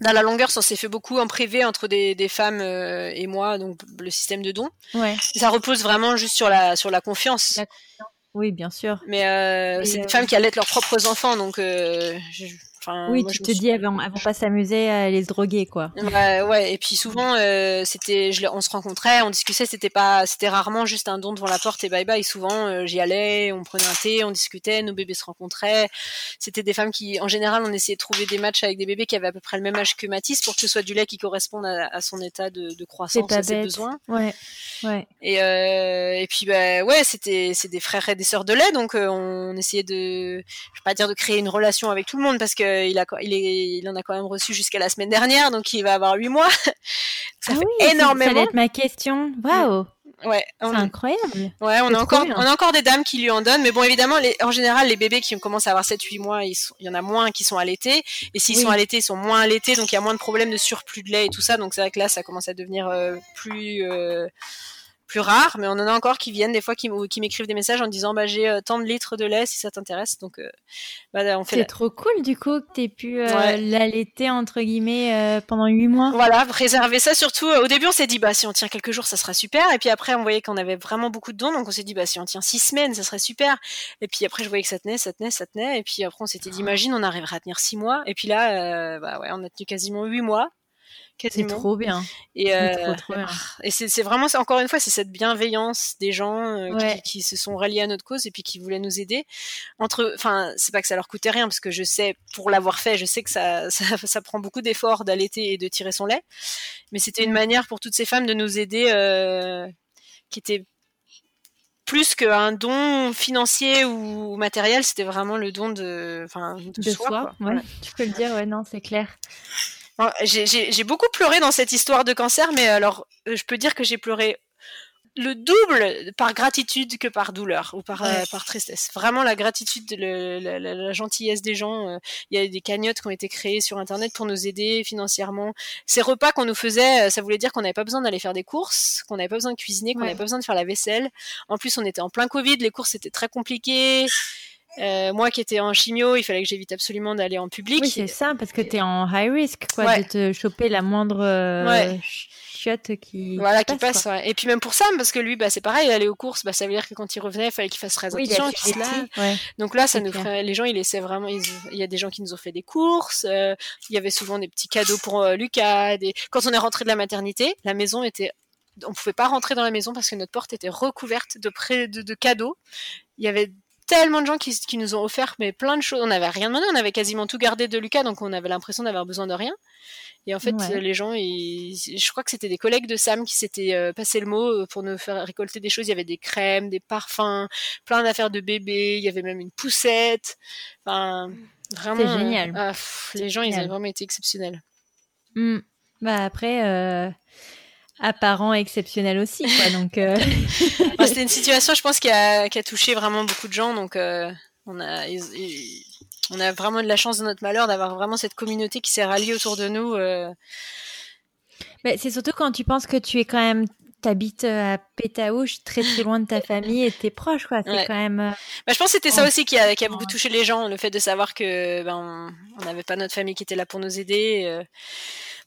dans la longueur, ça s'est fait beaucoup en privé entre des, des femmes euh, et moi, donc le système de don. Ouais. Ça repose vraiment juste sur la, sur la confiance. Oui, bien sûr. Mais euh, c'est des femmes qui allaitent leurs propres enfants, donc je, oui, tu te dis, elles vont, pas s'amuser à les droguer, quoi. Ouais, ouais. Et puis souvent, euh, c'était, on se rencontrait, on discutait, c'était pas, c'était rarement juste un don devant la porte et bye bye. Souvent, euh, j'y allais, on prenait un thé, on discutait, nos bébés se rencontraient. C'était des femmes qui, en général, on essayait de trouver des matchs avec des bébés qui avaient à peu près le même âge que Mathis pour que ce soit du lait qui corresponde à, son état de, de croissance et ses besoins. Ouais, ouais. Et, euh, et puis, bah, ouais, c'était, c'est des frères et des sœurs de lait, donc on essayait de, je vais pas dire de créer une relation avec tout le monde parce que il, a, il, est, il en a quand même reçu jusqu'à la semaine dernière, donc il va avoir huit mois. ça ah fait énormément. Ça va être ma question. Waouh. Ouais, c'est incroyable. Ouais, on a encore, on a encore des dames qui lui en donnent, mais bon, évidemment, les, en général, les bébés qui commencent à avoir 7-8 mois, il y en a moins qui sont allaités, et s'ils sont allaités, ils sont moins allaités, donc il y a moins de problèmes de surplus de lait et tout ça, donc c'est vrai que là, ça commence à devenir euh, plus, euh, plus rare, mais on en a encore qui viennent des fois, qui, qui m'écrivent des messages en disant bah j'ai tant de litres de lait si ça t'intéresse. Donc bah, on fait. C'est trop cool du coup que t'aies pu l'allaiter entre guillemets pendant huit mois. Voilà, préserver ça surtout. au début on s'est dit bah si on tient quelques jours ça sera super, et puis après on voyait qu'on avait vraiment beaucoup de dons, donc on s'est dit bah si on tient six semaines ça serait super. Et puis après je voyais que ça tenait, ça tenait, ça tenait, et puis après on s'était dit imagine on arriverait à tenir six mois, et puis là bah ouais on a tenu quasiment huit mois. C'est trop bien. Et, euh, et c'est vraiment, encore une fois, c'est cette bienveillance des gens euh, qui, se sont ralliés à notre cause et puis qui voulaient nous aider. Entre, enfin, c'est pas que ça leur coûtait rien parce que je sais, pour l'avoir fait, je sais que ça, ça, prend beaucoup d'efforts d'allaiter et de tirer son lait. Mais c'était une mm. manière pour toutes ces femmes de nous aider, euh, qui était plus qu'un don financier ou matériel, c'était vraiment le don de, enfin, de, soi. ouais. Tu peux le dire, ouais, non, c'est clair. J'ai beaucoup pleuré dans cette histoire de cancer, mais alors euh, je peux dire que j'ai pleuré le double par gratitude que par douleur ou par, euh, par tristesse. Vraiment la gratitude, le, la, gentillesse des gens. Euh, il y a des cagnottes qui ont été créées sur Internet pour nous aider financièrement. Ces repas qu'on nous faisait, ça voulait dire qu'on n'avait pas besoin d'aller faire des courses, qu'on n'avait pas besoin de cuisiner, qu'on n'avait pas besoin de faire la vaisselle. En plus, on était en plein Covid, les courses étaient très compliquées. Euh, moi qui étais en chimio, il fallait que j'évite absolument d'aller en public. Oui, c'est ça, parce que tu es en high risk, quoi, de te choper la moindre euh, chiotte qui, voilà, qui passe. Et puis même pour Sam, parce que lui, bah, c'est pareil, aller aux courses, bah, ça veut dire que quand il revenait, il fallait qu'il fasse très attention. Donc là, ça nous ferait... les gens, ils laissaient vraiment. Il y a des gens qui nous ont fait des courses. Euh, il y avait souvent des petits cadeaux pour Lucas. Des... Quand on est rentré de la maternité, la maison était on pouvait pas rentrer dans la maison parce que notre porte était recouverte de, près de, de cadeaux. Il y avait tellement de gens qui, qui, nous ont offert mais plein de choses. On n'avait rien demandé, on avait quasiment tout gardé de Lucas, donc on avait l'impression d'avoir besoin de rien. Et en fait, les gens, je crois que c'était des collègues de Sam qui s'étaient euh, passé le mot euh, pour nous faire récolter des choses. Il y avait des crèmes, des parfums, plein d'affaires de bébé. Il y avait même une poussette. Enfin, vraiment. génial. Ah, les gens, ils ont vraiment été exceptionnels. Mmh. Bah après. Euh apparent exceptionnel aussi. Quoi, donc, euh. c'était une situation, je pense, qui a, qui a, touché vraiment beaucoup de gens. Donc, euh, on, a, on a vraiment de la chance de notre malheur d'avoir vraiment cette communauté qui s'est ralliée autour de nous. Euh. c'est surtout quand tu penses que tu es quand même t'habites à Pétaouche, très très loin de ta famille et tes proches, quoi. C'est quand même. Bah, je pense que c'était ça aussi qui a, qui a, beaucoup touché les gens, le fait de savoir que ben, on n'avait pas notre famille qui était là pour nous aider.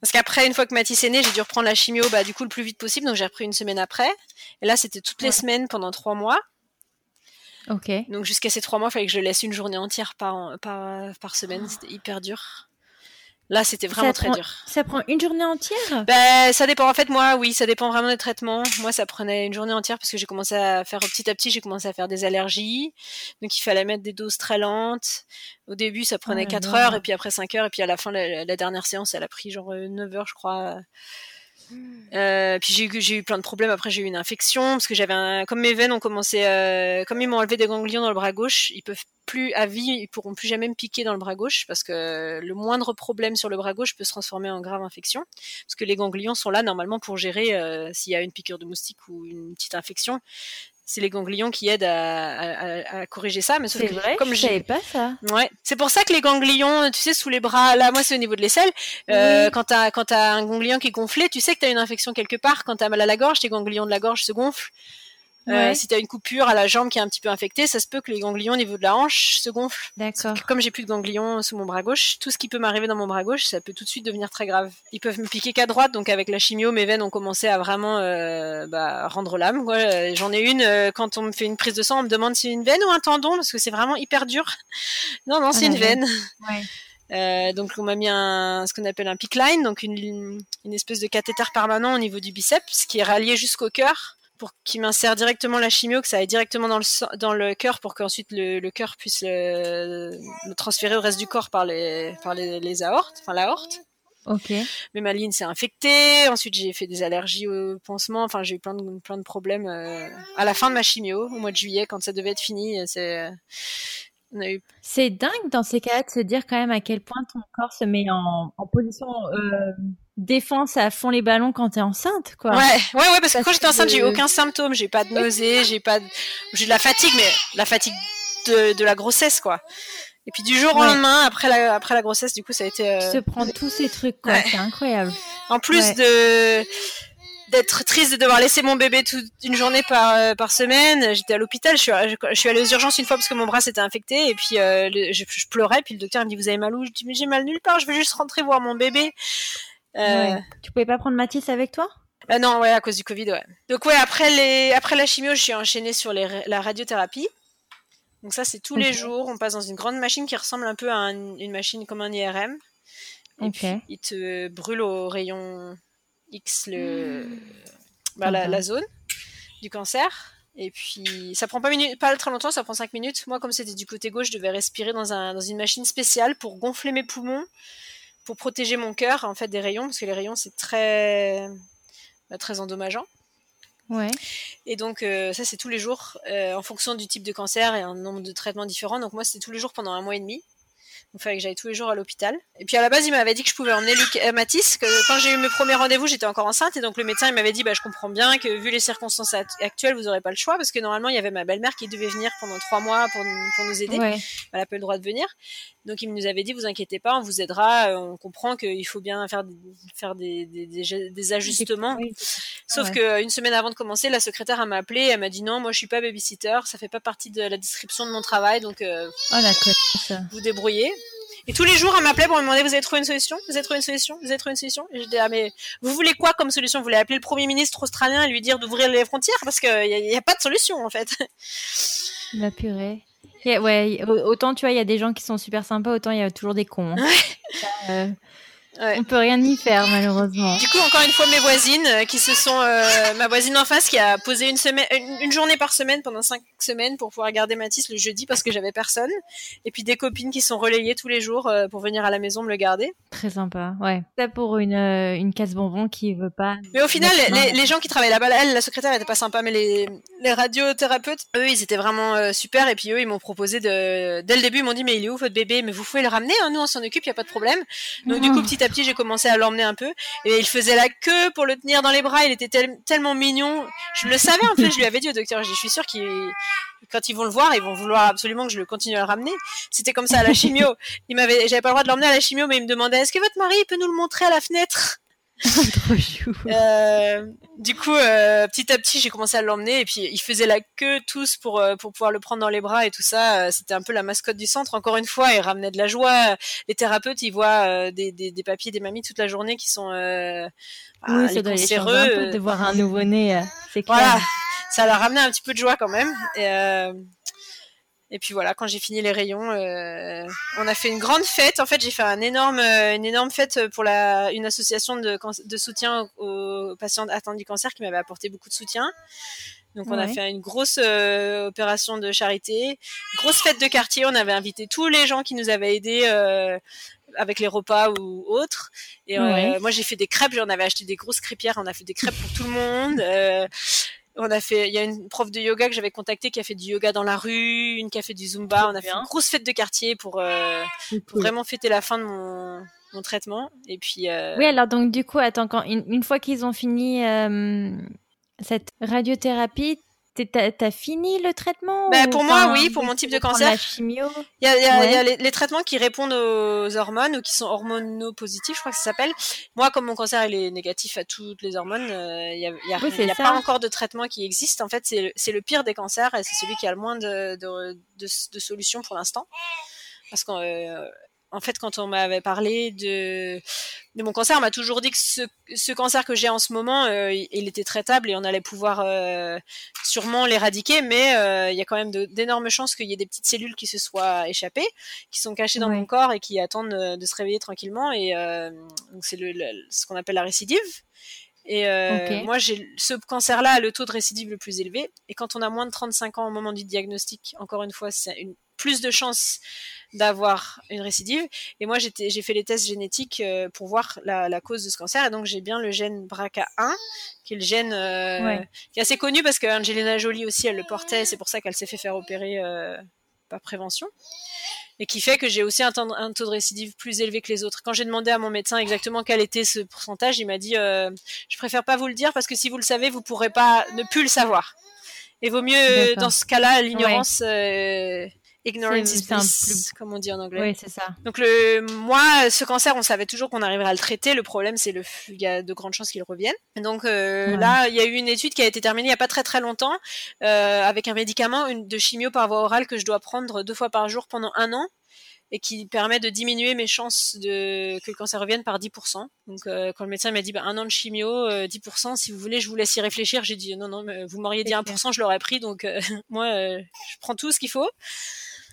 Parce qu'après, une fois que Mathis est né, j'ai dû reprendre la chimio, bah, du coup, le plus vite possible. Donc, j'ai repris une semaine après. Et là, c'était toutes les semaines pendant trois mois. Ok. Donc, jusqu'à ces trois mois, il fallait que je laisse une journée entière par, par, par semaine. C'était hyper dur. Là, c'était vraiment très dur. Ça prend une journée entière? Ben, Ça dépend. En fait, moi, oui, ça dépend vraiment des traitements. Moi, ça prenait une journée entière parce que j'ai commencé à faire petit à petit, j'ai commencé à faire des allergies. Donc, il fallait mettre des doses très lentes. Au début, ça prenait 4 heures, et puis après 5 heures, et puis à la fin, la, la dernière séance, elle a pris genre 9 heures, je crois. Euh, puis j'ai eu, plein de problèmes. Après, j'ai eu une infection parce que j'avais un, comme mes veines ont commencé, euh, comme ils m'ont enlevé des ganglions dans le bras gauche, ils peuvent plus à vie, ils pourront plus jamais me piquer dans le bras gauche parce que le moindre problème sur le bras gauche peut se transformer en grave infection parce que les ganglions sont là normalement pour gérer euh, s'il y a une piqûre de moustique ou une petite infection c'est les ganglions qui aident à, corriger ça. Mais c'est vrai, comme je savais pas ça. Ouais, c'est pour ça que les ganglions, tu sais, sous les bras, là, moi, c'est au niveau de l'aisselle. Euh, Quand t'as quand as un ganglion qui est gonflé, tu sais que t'as une infection quelque part. Quand t'as mal à la gorge, tes ganglions de la gorge se gonflent. Euh, si tu as une coupure à la jambe qui est un petit peu infectée, ça se peut que les ganglions au niveau de la hanche se gonflent. D'accord. Comme j'ai plus de ganglions sous mon bras gauche, tout ce qui peut m'arriver dans mon bras gauche, ça peut tout de suite devenir très grave. Ils peuvent me piquer qu'à droite, donc avec la chimio, mes veines ont commencé à vraiment euh, bah, rendre l'âme. J'en ai une, euh, quand on me fait une prise de sang, on me demande si c'est une veine ou un tendon, parce que c'est vraiment hyper dur. non, non, c'est ah, une veine. Ouais. Euh, donc on m'a mis un, ce qu'on appelle un PICK line, donc une, une espèce de cathéter permanent au niveau du biceps qui est rallié jusqu'au cœur pour qu'il m'insère directement la chimio, que ça aille directement dans le dans le cœur pour qu'ensuite le, le cœur puisse le, transférer au reste du corps par les par les, les aortes, enfin l'aorte. Ok. Mais ma ligne s'est infectée. Ensuite, j'ai fait des allergies au pansement. Enfin, j'ai eu plein de plein de problèmes euh, à la fin de ma chimio, au mois de juillet, quand ça devait être fini. C'est eu... C'est dingue dans ces cas-là de se dire quand même à quel point ton corps se met en, en position euh, défense à fond les ballons quand t'es enceinte, quoi. Ouais, ouais, ouais, parce, que quand j'étais enceinte, j'ai eu aucun symptôme, j'ai pas de nausée, j'ai pas, de... j'ai de la fatigue, mais la fatigue de, de la grossesse, quoi. Et puis du jour au lendemain, après la, après la grossesse, du coup, ça a été. Euh... Tu se prends tous ces trucs, quoi. C'est incroyable. En plus de d'être triste de devoir laisser mon bébé toute une journée par euh, par semaine. J'étais à l'hôpital, je suis, je, suis allée aux urgences une fois parce que mon bras s'était infecté et puis euh, je, je, pleurais. Puis le docteur me dit vous avez mal où Je dis mais j'ai mal nulle part, je veux juste rentrer voir mon bébé. Euh, Tu pouvais pas prendre Mathis avec toi? Euh, Non, ouais, à cause du Covid, ouais. Donc ouais, après les après la chimio, je suis enchaînée sur les, la radiothérapie. Donc ça, c'est tous les jours. On passe dans une grande machine qui ressemble un peu à une machine comme un IRM. Et puis, il te brûle au rayon X le, mmh. bah, la, zone du cancer. Et puis, ça prend pas, minute, pas très longtemps, ça prend 5 minutes. Moi, comme c'était du côté gauche, je devais respirer dans, un, dans une machine spéciale pour gonfler mes poumons, pour protéger mon cœur, en fait, des rayons, parce que les rayons, c'est très, bah, très endommageant. Ouais. Et donc, euh, ça, c'est tous les jours, euh, en fonction du type de cancer et un nombre de traitements différents. Donc, moi, c'était tous les jours pendant un mois et demi. Il fallait que j'aille tous les jours à l'hôpital. Et puis à la base, il m'avait dit que je pouvais emmener Luc, euh, Mathis, que quand j'ai eu mes premiers rendez-vous, j'étais encore enceinte. Et donc le médecin, il m'avait dit, bah, je comprends bien que vu les circonstances actuelles, vous n'aurez pas le choix. Parce que normalement, il y avait ma belle-mère qui devait venir pendant trois mois pour, pour nous aider. Elle n'a pas le droit de venir. Donc il nous avait dit, vous inquiétez pas, on vous aidera. Euh, on comprend qu'il faut bien faire, faire des, des, des, ajustements. Sauf que une semaine avant de commencer, la secrétaire m'a appelé. Elle m'a dit, non, moi je suis pas babysitter. Ça fait pas partie de la description de mon travail. Donc euh, oh, vous débrouillez. Et tous les jours, elle m'appelait pour me demander, vous avez trouvé une solution? Vous avez trouvé une solution? Vous avez trouvé une solution? Et je disais, ah, mais vous voulez quoi comme solution? Vous voulez appeler le premier ministre australien et lui dire d'ouvrir les frontières? Parce qu'il n'y a, a, pas de solution, en fait. La purée. ouais, autant, tu vois, il y a des gens qui sont super sympas, autant il y a toujours des cons. Hein. Euh, Ouais. On peut rien y faire malheureusement. Du coup, encore une fois, mes voisines euh, qui se sont, euh, ma voisine en face qui a posé une semaine, une, journée par semaine pendant cinq semaines pour pouvoir garder Mathis le jeudi parce que j'avais personne. Et puis des copines qui sont relayées tous les jours euh, pour venir à la maison me le garder. Très sympa, ouais. Ça pour une une casse bonbon qui veut pas. Mais au final, les, les, gens qui travaillent là-bas, elle, la secrétaire, était pas sympa, mais les les radiothérapeutes, eux, ils étaient vraiment super. Et puis eux, ils m'ont proposé de, dès le début, ils m'ont dit mais il est où votre bébé? Mais vous pouvez le ramener, hein, nous on s'en occupe, y a pas de problème. Donc du coup, petit petit, j'ai commencé à l'emmener un peu. Et il faisait la queue pour le tenir dans les bras. Il était tellement mignon. Je le savais en fait. Je lui avais dit au docteur. Je suis sûre qu'il quand ils vont le voir, ils vont vouloir absolument que je le continue à le ramener. C'était comme ça à la chimio. Il m'avait, j'avais pas le droit de l'emmener à la chimio, mais il me demandait est-ce que votre mari peut nous le montrer à la fenêtre? Trop chou. Euh, du coup, euh, petit à petit, j'ai commencé à l'emmener et puis ils faisaient la queue tous pour euh, pour pouvoir le prendre dans les bras et tout ça. C'était un peu la mascotte du centre. Encore une fois, ils ramenaient de la joie. Les thérapeutes, ils voient des, des, des papiers, des mamies toute la journée qui sont oui, ah, ça doit un peu de voir un nouveau-né. c'est clair. Voilà, ça leur ramenait un petit peu de joie quand même. Et, et puis voilà, quand j'ai fini les rayons, euh, on a fait une grande fête. En fait, j'ai fait un énorme, euh, une énorme fête pour la, une association de, de soutien aux patients atteints du cancer qui m'avait apporté beaucoup de soutien. Donc on a fait une grosse euh, opération de charité, grosse fête de quartier. On avait invité tous les gens qui nous avaient aidés euh, avec les repas ou autres. Et euh, moi j'ai fait des crêpes. J'en avais acheté des grosses crêpières. On a fait des crêpes pour tout le monde. On a fait, il y a une prof de yoga que j'avais contactée qui a fait du yoga dans la rue, une qui a fait du zumba. On a fait une grosse fête de quartier pour, euh, vraiment fêter la fin de mon, mon traitement. Et puis. Euh... Oui, alors donc du coup, attends, quand une, fois qu'ils ont fini euh, cette radiothérapie, T'as fini le traitement bah, Pour moi, oui, pour mon type de cancer. La chimio? Il y a, y a, y a les, traitements qui répondent aux hormones ou qui sont hormonopositifs, je crois que ça s'appelle. Moi, comme mon cancer il est négatif à toutes les hormones, euh, il n'y a, y a, y a pas encore de traitement qui existe. En fait, c'est le, le, pire des cancers et c'est celui qui a le moins de, de, de, de solutions pour l'instant. Parce que euh, en fait, quand on m'avait parlé de, de mon cancer, on m'a toujours dit que ce, ce cancer que j'ai en ce moment, euh, il était traitable et on allait pouvoir euh, sûrement l'éradiquer, mais euh, il y a quand même d'énormes chances qu'il y ait des petites cellules qui se soient échappées, qui sont cachées dans mon corps et qui attendent de, se réveiller tranquillement. Et donc c'est le, ce qu'on appelle la récidive. Et moi, j'ai ce cancer-là a le taux de récidive le plus élevé. Et quand on a moins de 35 ans au moment du diagnostic, encore une fois, c'est une plus de chances d'avoir une récidive. Et moi, j'ai fait les tests génétiques euh, pour voir la, la, cause de ce cancer. Et donc, j'ai bien le gène BRCA1, qui est le gène euh, qui est assez connu parce qu'Angelina Jolie aussi, elle le portait. C'est pour ça qu'elle s'est fait faire opérer euh, par prévention. Et qui fait que j'ai aussi un, un, taux de récidive plus élevé que les autres. Quand j'ai demandé à mon médecin exactement quel était ce pourcentage, il m'a dit Je préfère pas vous le dire parce que si vous le savez, vous pourrez pas ne plus le savoir. Et vaut mieux, dans ce cas-là, l'ignorance ignorance is bliss, comme on dit en anglais. Oui, c'est ça. Donc le, moi, ce cancer, on savait toujours qu'on arriverait à le traiter. Le problème, c'est le, il y a de grandes chances qu'il revienne. Donc euh, là, il y a eu une étude qui a été terminée il y a pas très très longtemps euh, avec un médicament une, de chimio par voie orale que je dois prendre deux fois par jour pendant un an et qui permet de diminuer mes chances de que le cancer revienne par 10%. Donc euh, quand le médecin m'a dit bah, un an de chimio, 10%, euh, si vous voulez, je vous laisse y réfléchir. J'ai dit non non, mais vous m'auriez dit 1%, je l'aurais pris. Donc euh, moi, je prends tout ce qu'il faut.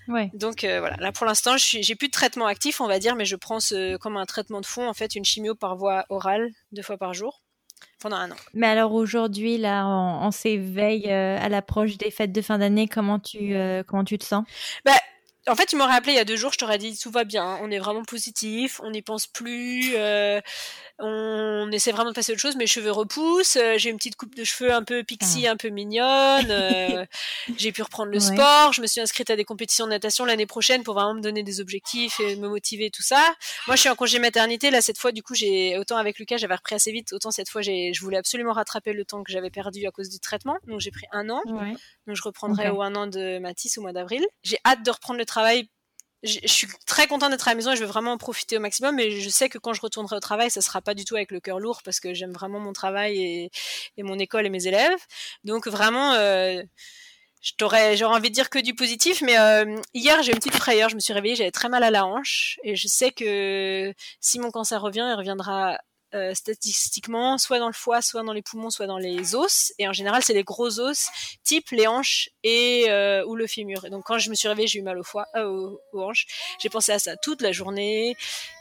Ouais. Donc voilà, là pour l'instant, j'ai plus de traitement actif, on va dire, mais je prends ce, comme un traitement de fond, en fait, une chimio par voie orale deux fois par jour pendant un an. Mais alors aujourd'hui, là, on, s'éveille à l'approche des fêtes de fin d'année. Comment tu comment tu te sens? Bah, en fait, tu m'aurais appelé il y a deux jours, je t'aurais dit tout va bien, on est vraiment positif, on n'y pense plus, euh, on essaie vraiment de passer à autre chose. Mes cheveux repoussent, euh, j'ai une petite coupe de cheveux un peu pixie, ah. un peu mignonne. Euh, j'ai pu reprendre le sport, je me suis inscrite à des compétitions de natation l'année prochaine pour vraiment me donner des objectifs et me motiver tout ça. Moi, je suis en congé maternité là cette fois. Du coup, j'ai autant avec Lucas, j'avais repris assez vite, autant cette fois, j'ai, je voulais absolument rattraper le temps que j'avais perdu à cause du traitement. Donc j'ai pris un an. Donc je reprendrai au un an de Matisse au mois d'avril. J'ai hâte de reprendre le travail je suis très contente d'être à la maison et je veux vraiment en profiter au maximum. Mais je sais que quand je retournerai au travail, ça sera pas du tout avec le cœur lourd parce que j'aime vraiment mon travail et, et, mon école et mes élèves. Donc vraiment, euh, j'aurais envie de dire que du positif. Mais euh, hier, j'ai une petite frayeur. Je me suis réveillée, j'avais très mal à la hanche et je sais que si mon cancer revient, il reviendra euh, statistiquement, soit dans le foie, soit dans les poumons, soit dans les os. Et en général, c'est les gros os, type les hanches et euh, ou le fémur. Et donc, quand je me suis réveillée, j'ai eu mal au foie, euh, aux, hanches. J'ai pensé à ça toute la journée.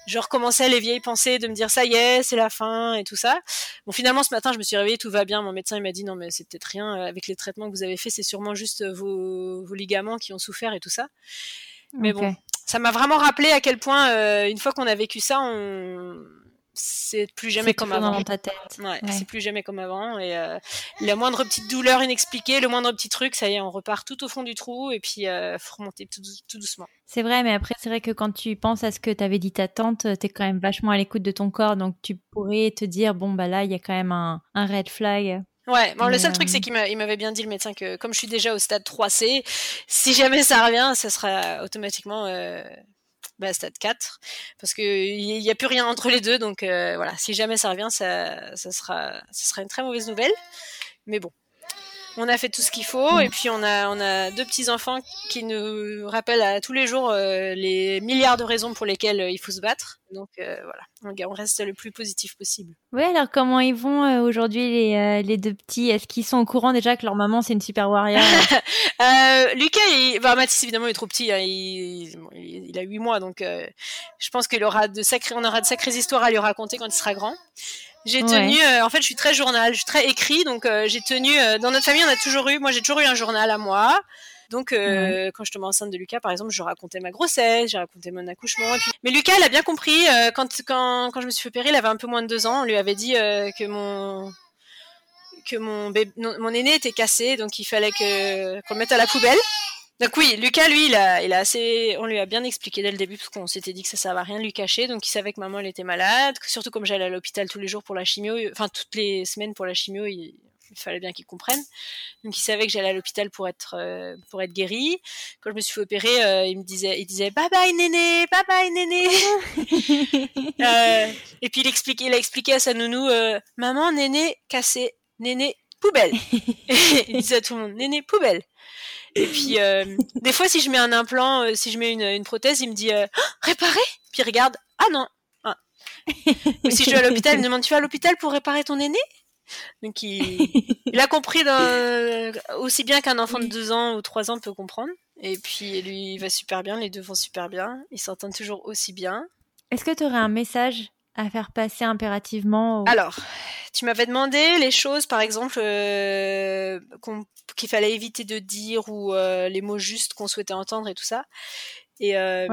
Je recommençais les vieilles pensées de me dire ça y est, c'est la fin et tout ça. Bon, finalement, ce matin, je me suis réveillée, tout va bien. Mon médecin il m'a dit non, mais c'est peut-être rien avec les traitements que vous avez fait, c'est sûrement juste vos, vos ligaments qui ont souffert et tout ça. Mais bon, ça m'a vraiment rappelé à quel point, une fois qu'on a vécu ça, on c'est plus jamais comme avant. Dans ta tête. Ouais, c'est plus jamais comme avant. Et euh, la moindre petite douleur inexpliquée, le moindre petit truc, ça y est, on repart tout au fond du trou et puis euh, faut remonter tout, doucement. C'est vrai, mais après, c'est vrai que quand tu penses à ce que t'avais dit ta tante, t'es quand même vachement à l'écoute de ton corps, donc tu pourrais te dire, bon, bah là, il y a quand même un, un red flag. Ouais, bon, le seul truc, c'est euh, qu'il m'avait bien dit, le médecin, que comme je suis déjà au stade 3C, si jamais ça revient, ça sera automatiquement euh, bah, stade 4 parce que il y, a plus rien entre les deux donc euh, voilà. Si jamais ça revient ça, ça sera ça sera une très mauvaise nouvelle. Mais bon on a fait tout ce qu'il faut et puis on a on a deux petits enfants qui nous rappellent à tous les jours euh, les milliards de raisons pour lesquelles euh, il faut se battre. Donc euh, voilà, on reste le plus positif possible. Oui, alors comment ils vont aujourd'hui les, les deux petits? Est-ce qu'ils sont au courant déjà que leur maman c'est une super warrior? Lucas, il, bah, Mathis évidemment il est trop petit, hein, il, il, a 8 mois donc je pense qu'il aura de sacrés, on aura de sacrées histoires à lui raconter quand il sera grand. J'ai tenu, euh, en fait, je suis très journal, je suis très écrit, donc euh, j'ai tenu. Euh, dans notre famille, on a toujours eu, moi, j'ai toujours eu un journal à moi. Donc, quand je tombais enceinte de Lucas, par exemple, je racontais ma grossesse, j'ai raconté mon accouchement. Mais Lucas, il a bien compris. quand, quand, quand je me suis fait opérer, il avait un peu moins de deux ans. On lui avait dit que mon que mon bébé, mon aîné était cassé, donc il fallait que qu'on le mette à la poubelle. Donc oui, Lucas, lui, il a, il a assez, on lui a bien expliqué dès le début parce qu'on s'était dit que ça servait à rien de lui cacher. Donc il savait que maman elle était malade, surtout comme j'allais à l'hôpital tous les jours pour la chimio, enfin toutes les semaines pour la chimio, il, fallait bien qu'il comprenne. Donc il savait que j'allais à l'hôpital pour être euh, pour être guéri. Quand je me suis fait opérer, euh, il me disait il disait bye bye néné, bye bye néné. euh, et puis il expliquait il a expliqué à sa nounou euh, maman néné cassé, néné poubelle. il disait à tout le monde néné poubelle. Et puis, euh, des fois, si je mets un implant, euh, si je mets une, une, prothèse, il me dit euh, oh, réparer? Puis il regarde, ah non. Ah. Ou si je vais à l'hôpital, il me demande tu vas à l'hôpital pour réparer ton aîné? Donc il, il a compris dans, aussi bien qu'un enfant de 2 ans ou 3 ans peut comprendre. Et puis lui, il va super bien, les deux vont super bien, ils s'entendent toujours aussi bien. Est-ce que tu aurais un message à faire passer impérativement Alors, tu m'avais demandé les choses, par exemple, euh, qu'il fallait éviter de dire ou euh, les mots justes qu'on souhaitait entendre et tout ça. Et euh,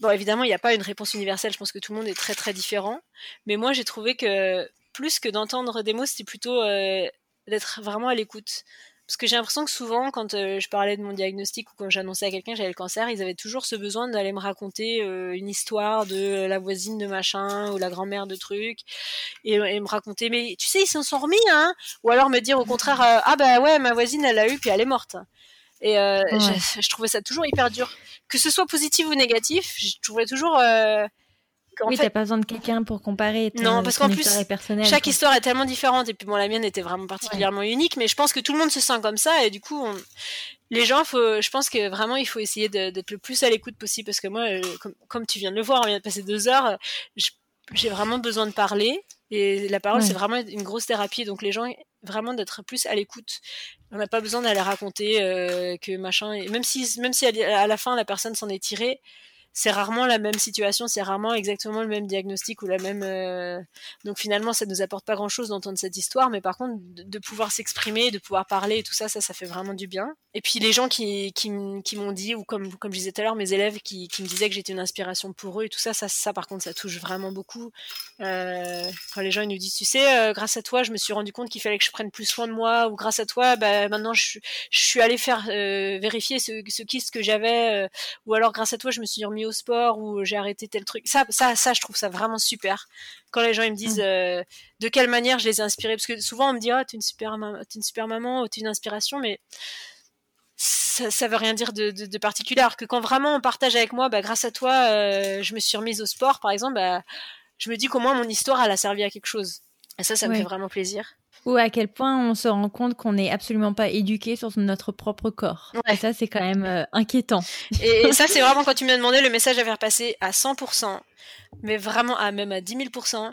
bon, évidemment, il n'y a pas une réponse universelle. Je pense que tout le monde est très très différent. Mais moi, j'ai trouvé que plus que d'entendre des mots, c'était plutôt d'être vraiment à l'écoute. Parce que j'ai l'impression que souvent, quand euh, je parlais de mon diagnostic ou quand j'annonçais à quelqu'un que j'avais le cancer, ils avaient toujours ce besoin d'aller me raconter euh, une histoire de la voisine de machin ou la grand-mère de truc et, me raconter mais tu sais ils s'en sont remis hein ou alors me dire au contraire euh, ah bah ouais ma voisine elle l'a eu puis elle est morte Et je, trouvais ça toujours hyper dur. Que ce soit positif ou négatif, je trouvais toujours oui, t'as pas besoin de quelqu'un pour comparer. Non, parce qu'en plus, chaque histoire est tellement différente. Et puis bon, la mienne était vraiment particulièrement unique, mais je pense que tout le monde se sent comme ça. Et du coup, les gens, faut, je pense que vraiment, il faut essayer d'être le plus à l'écoute possible. Parce que moi, euh, comme, tu viens de le voir, on vient de passer deux heures, j'ai vraiment besoin de parler. Et la parole, c'est vraiment une grosse thérapie. Donc les gens, vraiment d'être plus à l'écoute. On n'a pas besoin d'aller raconter euh, que machin. Et même si, même si à la fin, la personne s'en est tirée, c'est rarement la même situation, c'est rarement exactement le même diagnostic ou la même. Euh, donc finalement, ça nous apporte pas grand chose d'entendre cette histoire, mais par contre, de, pouvoir s'exprimer, de pouvoir parler et tout ça, ça, ça fait vraiment du bien. Et puis les gens qui, qui, m'ont dit, ou comme, comme je disais tout à l'heure, mes élèves qui, qui me disaient que j'étais une inspiration pour eux et tout ça, ça, ça par contre, ça touche vraiment beaucoup. Euh, quand les gens ils nous disent, tu sais, euh, grâce à toi, je me suis rendu compte qu'il fallait que je prenne plus soin de moi, ou grâce à toi, bah, maintenant je, je suis allé faire vérifier ce, ce kyste que j'avais, ou alors grâce à toi, je me suis remis au sport ou j'ai arrêté tel truc. Ça, ça, ça, je trouve ça vraiment super. Quand les gens ils me disent mm. euh, de quelle manière je les ai inspirés, parce que souvent on me dit oh t'es une super, es une super maman, t'es une inspiration, mais ça, ça veut rien dire de, de, particulier. Alors que quand vraiment on partage avec moi, bah, grâce à toi, euh, je me suis remise au sport, par exemple, bah, je me dis qu'au moins mon histoire elle a servi à quelque chose. Et ça, ça me fait vraiment plaisir ou à quel point on se rend compte qu'on n'est absolument pas éduqué sur notre propre corps. Et ça, c'est quand même euh, inquiétant. Et, ça, c'est vraiment quand tu m'as demandé le message à faire passer à 100%, mais vraiment à même à 10 000%.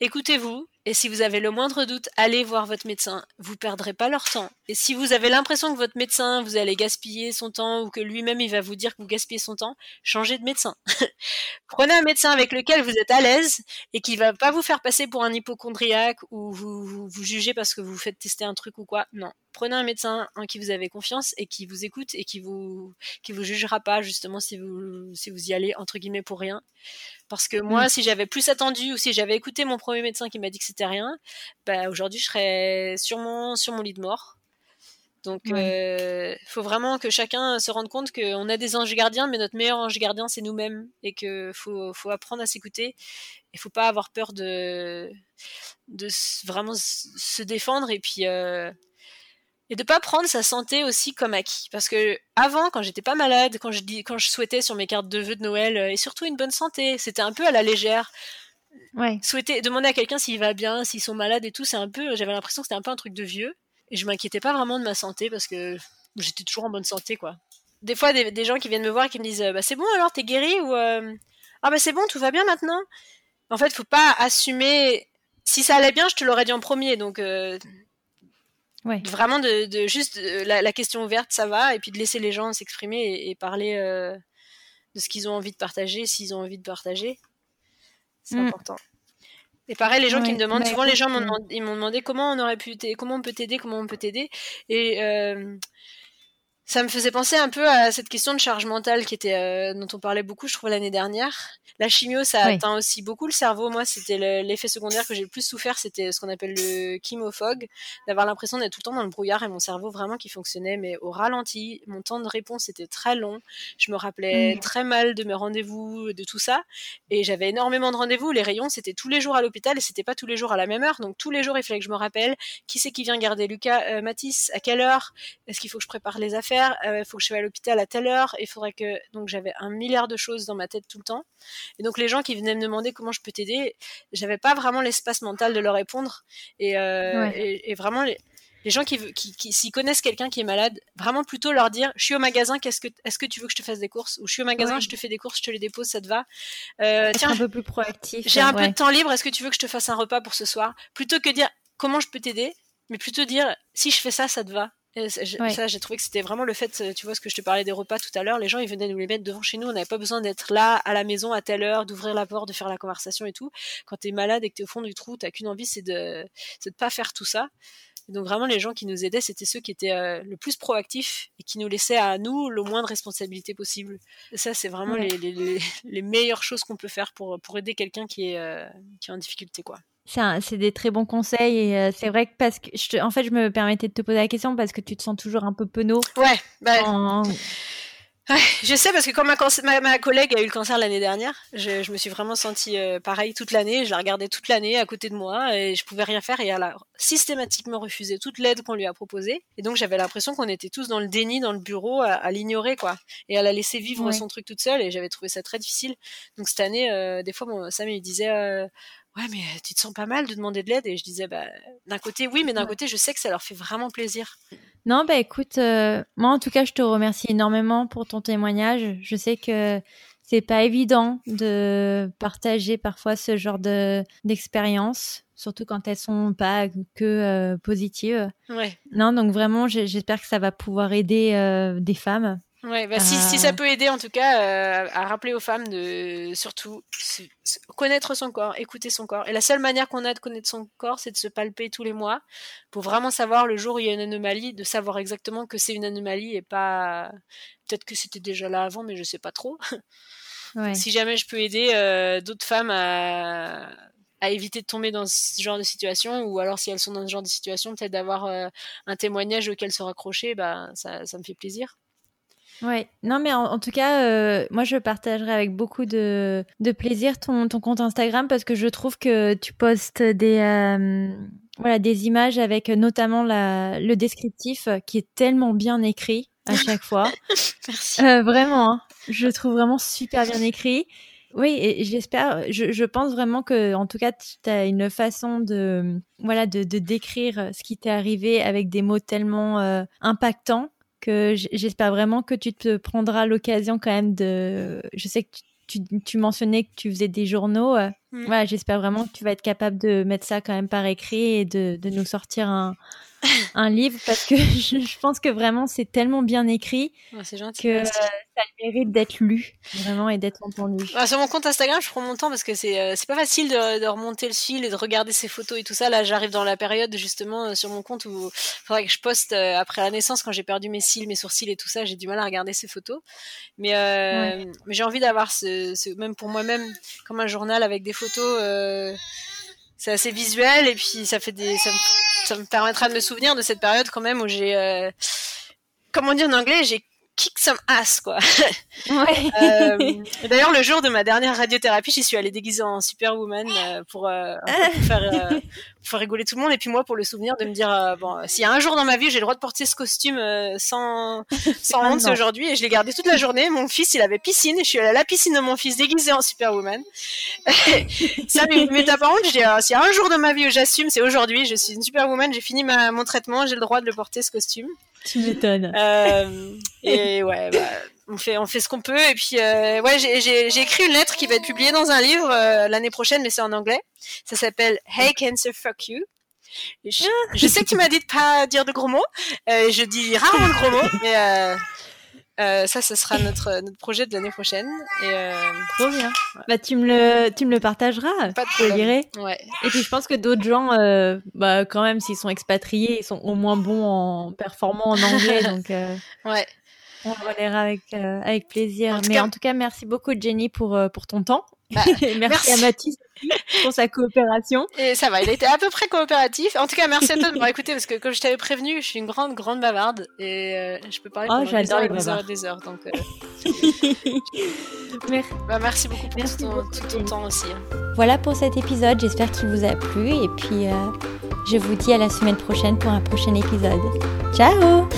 Écoutez-vous, et si vous avez le moindre doute, allez voir votre médecin. Vous perdrez pas leur temps. Et si vous avez l'impression que votre médecin, vous allez gaspiller son temps ou que lui-même il va vous dire que vous gaspillez son temps, changez de médecin. Prenez un médecin avec lequel vous êtes à l'aise et qui va pas vous faire passer pour un hypochondriaque ou vous, vous, jugez parce que vous faites tester un truc ou quoi. Non. Prenez un médecin en qui vous avez confiance et qui vous écoute et qui vous, qui vous jugera pas justement si vous, si vous y allez entre guillemets pour rien. Parce que moi, si j'avais plus attendu ou si j'avais écouté mon premier médecin qui m'a dit que c'était rien, bah, aujourd'hui, je serais sûrement sur mon lit de mort. Donc, il euh, faut vraiment que chacun se rende compte qu'on a des anges gardiens, mais notre meilleur ange gardien, c'est nous-mêmes. Et qu'il faut, faut, apprendre à s'écouter. Il faut pas avoir peur de, de vraiment se défendre. Et puis, euh, et de pas prendre sa santé aussi comme acquis. Parce que avant quand j'étais pas malade quand je dis quand je souhaitais sur mes cartes de vœux de Noël euh, et surtout une bonne santé c'était un peu à la légère. Ouais. souhaiter demander à quelqu'un s'il va bien s'ils sont malades et tout c'est un peu j'avais l'impression que c'était un peu un truc de vieux. Et je m'inquiétais pas vraiment de ma santé parce que j'étais toujours en bonne santé quoi. Des fois des, gens qui viennent me voir et qui me disent bah c'est bon alors t'es guéri ou euh, ah bah c'est bon tout va bien maintenant. En fait faut pas assumer. Si ça allait bien je te l'aurais dit en premier donc euh, Vraiment de, juste la, question ouverte, ça va, et puis de laisser les gens s'exprimer et, parler euh, de ce qu'ils ont envie de partager, s'ils ont envie de partager. C'est mm. important. Et pareil, les gens qui me demandent, bah, souvent les gens m'ont demandé, m'ont demandé comment on aurait pu comment on peut t'aider, comment on peut t'aider. Et euh, ça me faisait penser un peu à cette question de charge mentale qui était euh, dont on parlait beaucoup, je trouve l'année dernière. La chimio, ça atteint aussi beaucoup le cerveau. Moi, c'était l'effet secondaire que j'ai le plus souffert, c'était ce qu'on appelle le chemofog, d'avoir l'impression d'être tout le temps dans le brouillard et mon cerveau vraiment qui fonctionnait mais au ralenti. Mon temps de réponse était très long. Je me rappelais mmh. très mal de mes rendez-vous, de tout ça, et j'avais énormément de rendez-vous. Les rayons, c'était tous les jours à l'hôpital et c'était pas tous les jours à la même heure. Donc tous les jours, il fallait que je me rappelle qui c'est qui vient garder Lucas, euh, Matisse, à quelle heure, est-ce qu'il faut que je prépare les affaires il euh, faut que je sois à l'hôpital à telle heure, il faudrait que donc j'avais un milliard de choses dans ma tête tout le temps. Et donc les gens qui venaient me demander comment je peux t'aider, j'avais pas vraiment l'espace mental de leur répondre. Et, euh, vraiment les, gens qui, qui, s'y connaissent quelqu'un qui est malade, vraiment plutôt leur dire je suis au magasin, qu'est-ce que est-ce que tu veux que je te fasse des courses? Ou je suis au magasin, je te fais des courses, je te les dépose, ça te va? Euh, tiens, un peu plus proactif. J'ai un peu de temps libre, est-ce que tu veux que je te fasse un repas pour ce soir? Plutôt que dire comment je peux t'aider, mais plutôt dire si je fais ça, ça te va? Ça, j'ai trouvé que c'était vraiment le fait, tu vois, ce que je te parlais des repas tout à l'heure, les gens, ils venaient nous les mettre devant chez nous, on n'avait pas besoin d'être là, à la maison, à telle heure, d'ouvrir la porte, de faire la conversation et tout. Quand t'es malade et que t'es au fond du trou, t'as qu'une envie, c'est de, de pas faire tout ça. donc vraiment, les gens qui nous aidaient, c'était ceux qui étaient euh, le plus proactifs et qui nous laissaient à nous le moins de responsabilité possible. ça, c'est vraiment les, les, les, meilleures choses qu'on peut faire pour, pour aider quelqu'un qui est, euh, qui est en difficulté, quoi c'est des très bons conseils et euh, c'est vrai que parce que je en fait je me permettais de te poser la question parce que tu te sens toujours un peu penaud. Ouais. Bah, je sais parce que quand ma, ma, collègue a eu le cancer l'année dernière, je, je, me suis vraiment sentie euh, pareil toute l'année. Je la regardais toute l'année à côté de moi et je pouvais rien faire et elle a systématiquement refusé toute l'aide qu'on lui a proposée. Et donc j'avais l'impression qu'on était tous dans le déni dans le bureau à, à l'ignorer quoi. Et elle a laissé vivre son truc toute seule et j'avais trouvé ça très difficile. Donc cette année, euh, des fois, mon Sam il disait euh, ouais mais tu te sens pas mal de demander de l'aide et je disais bah d'un côté oui mais d'un côté je sais que ça leur fait vraiment plaisir non, bah écoute, euh, moi en tout cas, je te remercie énormément pour ton témoignage. Je sais que c'est pas évident de partager parfois ce genre de d'expérience, surtout quand elles sont pas que euh, positives. Ouais. Non, donc vraiment, j'espère que ça va pouvoir aider euh, des femmes Ouais, bah, si, si, ça peut aider en tout cas euh, à rappeler aux femmes de surtout connaître son corps, écouter son corps. Et la seule manière qu'on a de connaître son corps, c'est de se palper tous les mois pour vraiment savoir le jour où il y a une anomalie, de savoir exactement que c'est une anomalie et pas peut-être que c'était déjà là avant, mais je sais pas trop. Ouais. si jamais je peux aider euh, d'autres femmes à, à éviter de tomber dans ce genre de situation ou alors si elles sont dans ce genre de situation peut-être d'avoir euh, un témoignage auquel se raccrocher bah ça, ça me fait plaisir Ouais, non mais en, tout cas, euh, moi je partagerai avec beaucoup de, de plaisir ton, ton, compte Instagram parce que je trouve que tu postes des, euh, voilà, des images avec notamment la, le descriptif qui est tellement bien écrit à chaque fois. Merci. Euh, vraiment, hein. je trouve vraiment super bien écrit. Oui, et j'espère, je, je, pense vraiment que, en tout cas, tu as une façon de, voilà, de, de décrire ce qui t'est arrivé avec des mots tellement euh, impactants que j'espère vraiment que tu te prendras l'occasion quand même de. Je sais que tu, tu, mentionnais que tu faisais des journaux. Euh, mm. Voilà, j'espère vraiment que tu vas être capable de mettre ça quand même par écrit et de, de nous sortir un, un livre parce que je, pense que vraiment c'est tellement bien écrit que euh, ça mérite d'être lu vraiment et d'être entendu. sur mon compte Instagram, je prends mon temps parce que c'est euh, pas facile de, de, remonter le fil et de regarder ses photos et tout ça. Là, j'arrive dans la période justement euh, sur mon compte où il faudrait que je poste après la naissance quand j'ai perdu mes cils, mes sourcils et tout ça. J'ai du mal à regarder ces photos, mais, mais j'ai envie d'avoir ce, ce, même pour moi-même comme un journal avec des photos c'est assez visuel et puis ça fait des ça me, ça me, permettra de me souvenir de cette période quand même où j'ai euh, comment dire en anglais j'ai kick some ass quoi. Ouais. euh, D'ailleurs le jour de ma dernière radiothérapie, j'y suis allée déguisée en Superwoman euh, pour, euh, pour, faire, pour, faire, rigoler tout le monde et puis moi pour le souvenir de me dire bon s'il y a un jour dans ma vie j'ai le droit de porter ce costume sans sans honte c'est aujourd'hui et je l'ai gardé toute la journée. Mon fils il avait piscine je suis allée à la piscine de mon fils déguisée en Superwoman. Ça mais honte je dis s'il y a un jour dans ma vie où j'assume c'est aujourd'hui je suis une Superwoman j'ai fini ma, mon traitement j'ai le droit de le porter ce costume. Tu m'étonnes. Euh, et ouais, bah, on fait, on fait ce qu'on peut. Et puis, euh, ouais, j'ai écrit une lettre qui va être publiée dans un livre euh, l'année prochaine, mais c'est en anglais. Ça s'appelle Hey Cancer, fuck you? Je, je, sais que tu m'as dit de pas dire de gros mots. Je dis rarement de gros mots, mais euh, ça, ce sera notre, notre projet de l'année prochaine. Et, euh, Trop bien. Bah, tu me le, tu me le partageras. Pas de problème. Ouais. Et puis, je pense que d'autres gens, euh, bah, quand même, s'ils sont expatriés, ils sont au moins bons en performants en anglais. donc, euh, ouais. On relaiera avec, euh, avec plaisir. En Mais cas... en tout cas, merci beaucoup, Jenny, pour, euh, pour ton temps. Bah, merci, merci, à Mathis pour sa coopération. Et ça va, il a été à peu près coopératif. En tout cas, merci à toi de m'avoir écouté parce que comme je t'avais prévenu, je suis une grande, grande bavarde et euh, je peux parler oh, pendant des heures, les des heures, des heures. Donc, euh... merci. Bah, merci beaucoup pour merci tout, ton, beaucoup, tout ton temps aussi. Hein. Voilà pour cet épisode. J'espère qu'il vous a plu et puis euh, je vous dis à la semaine prochaine pour un prochain épisode. Ciao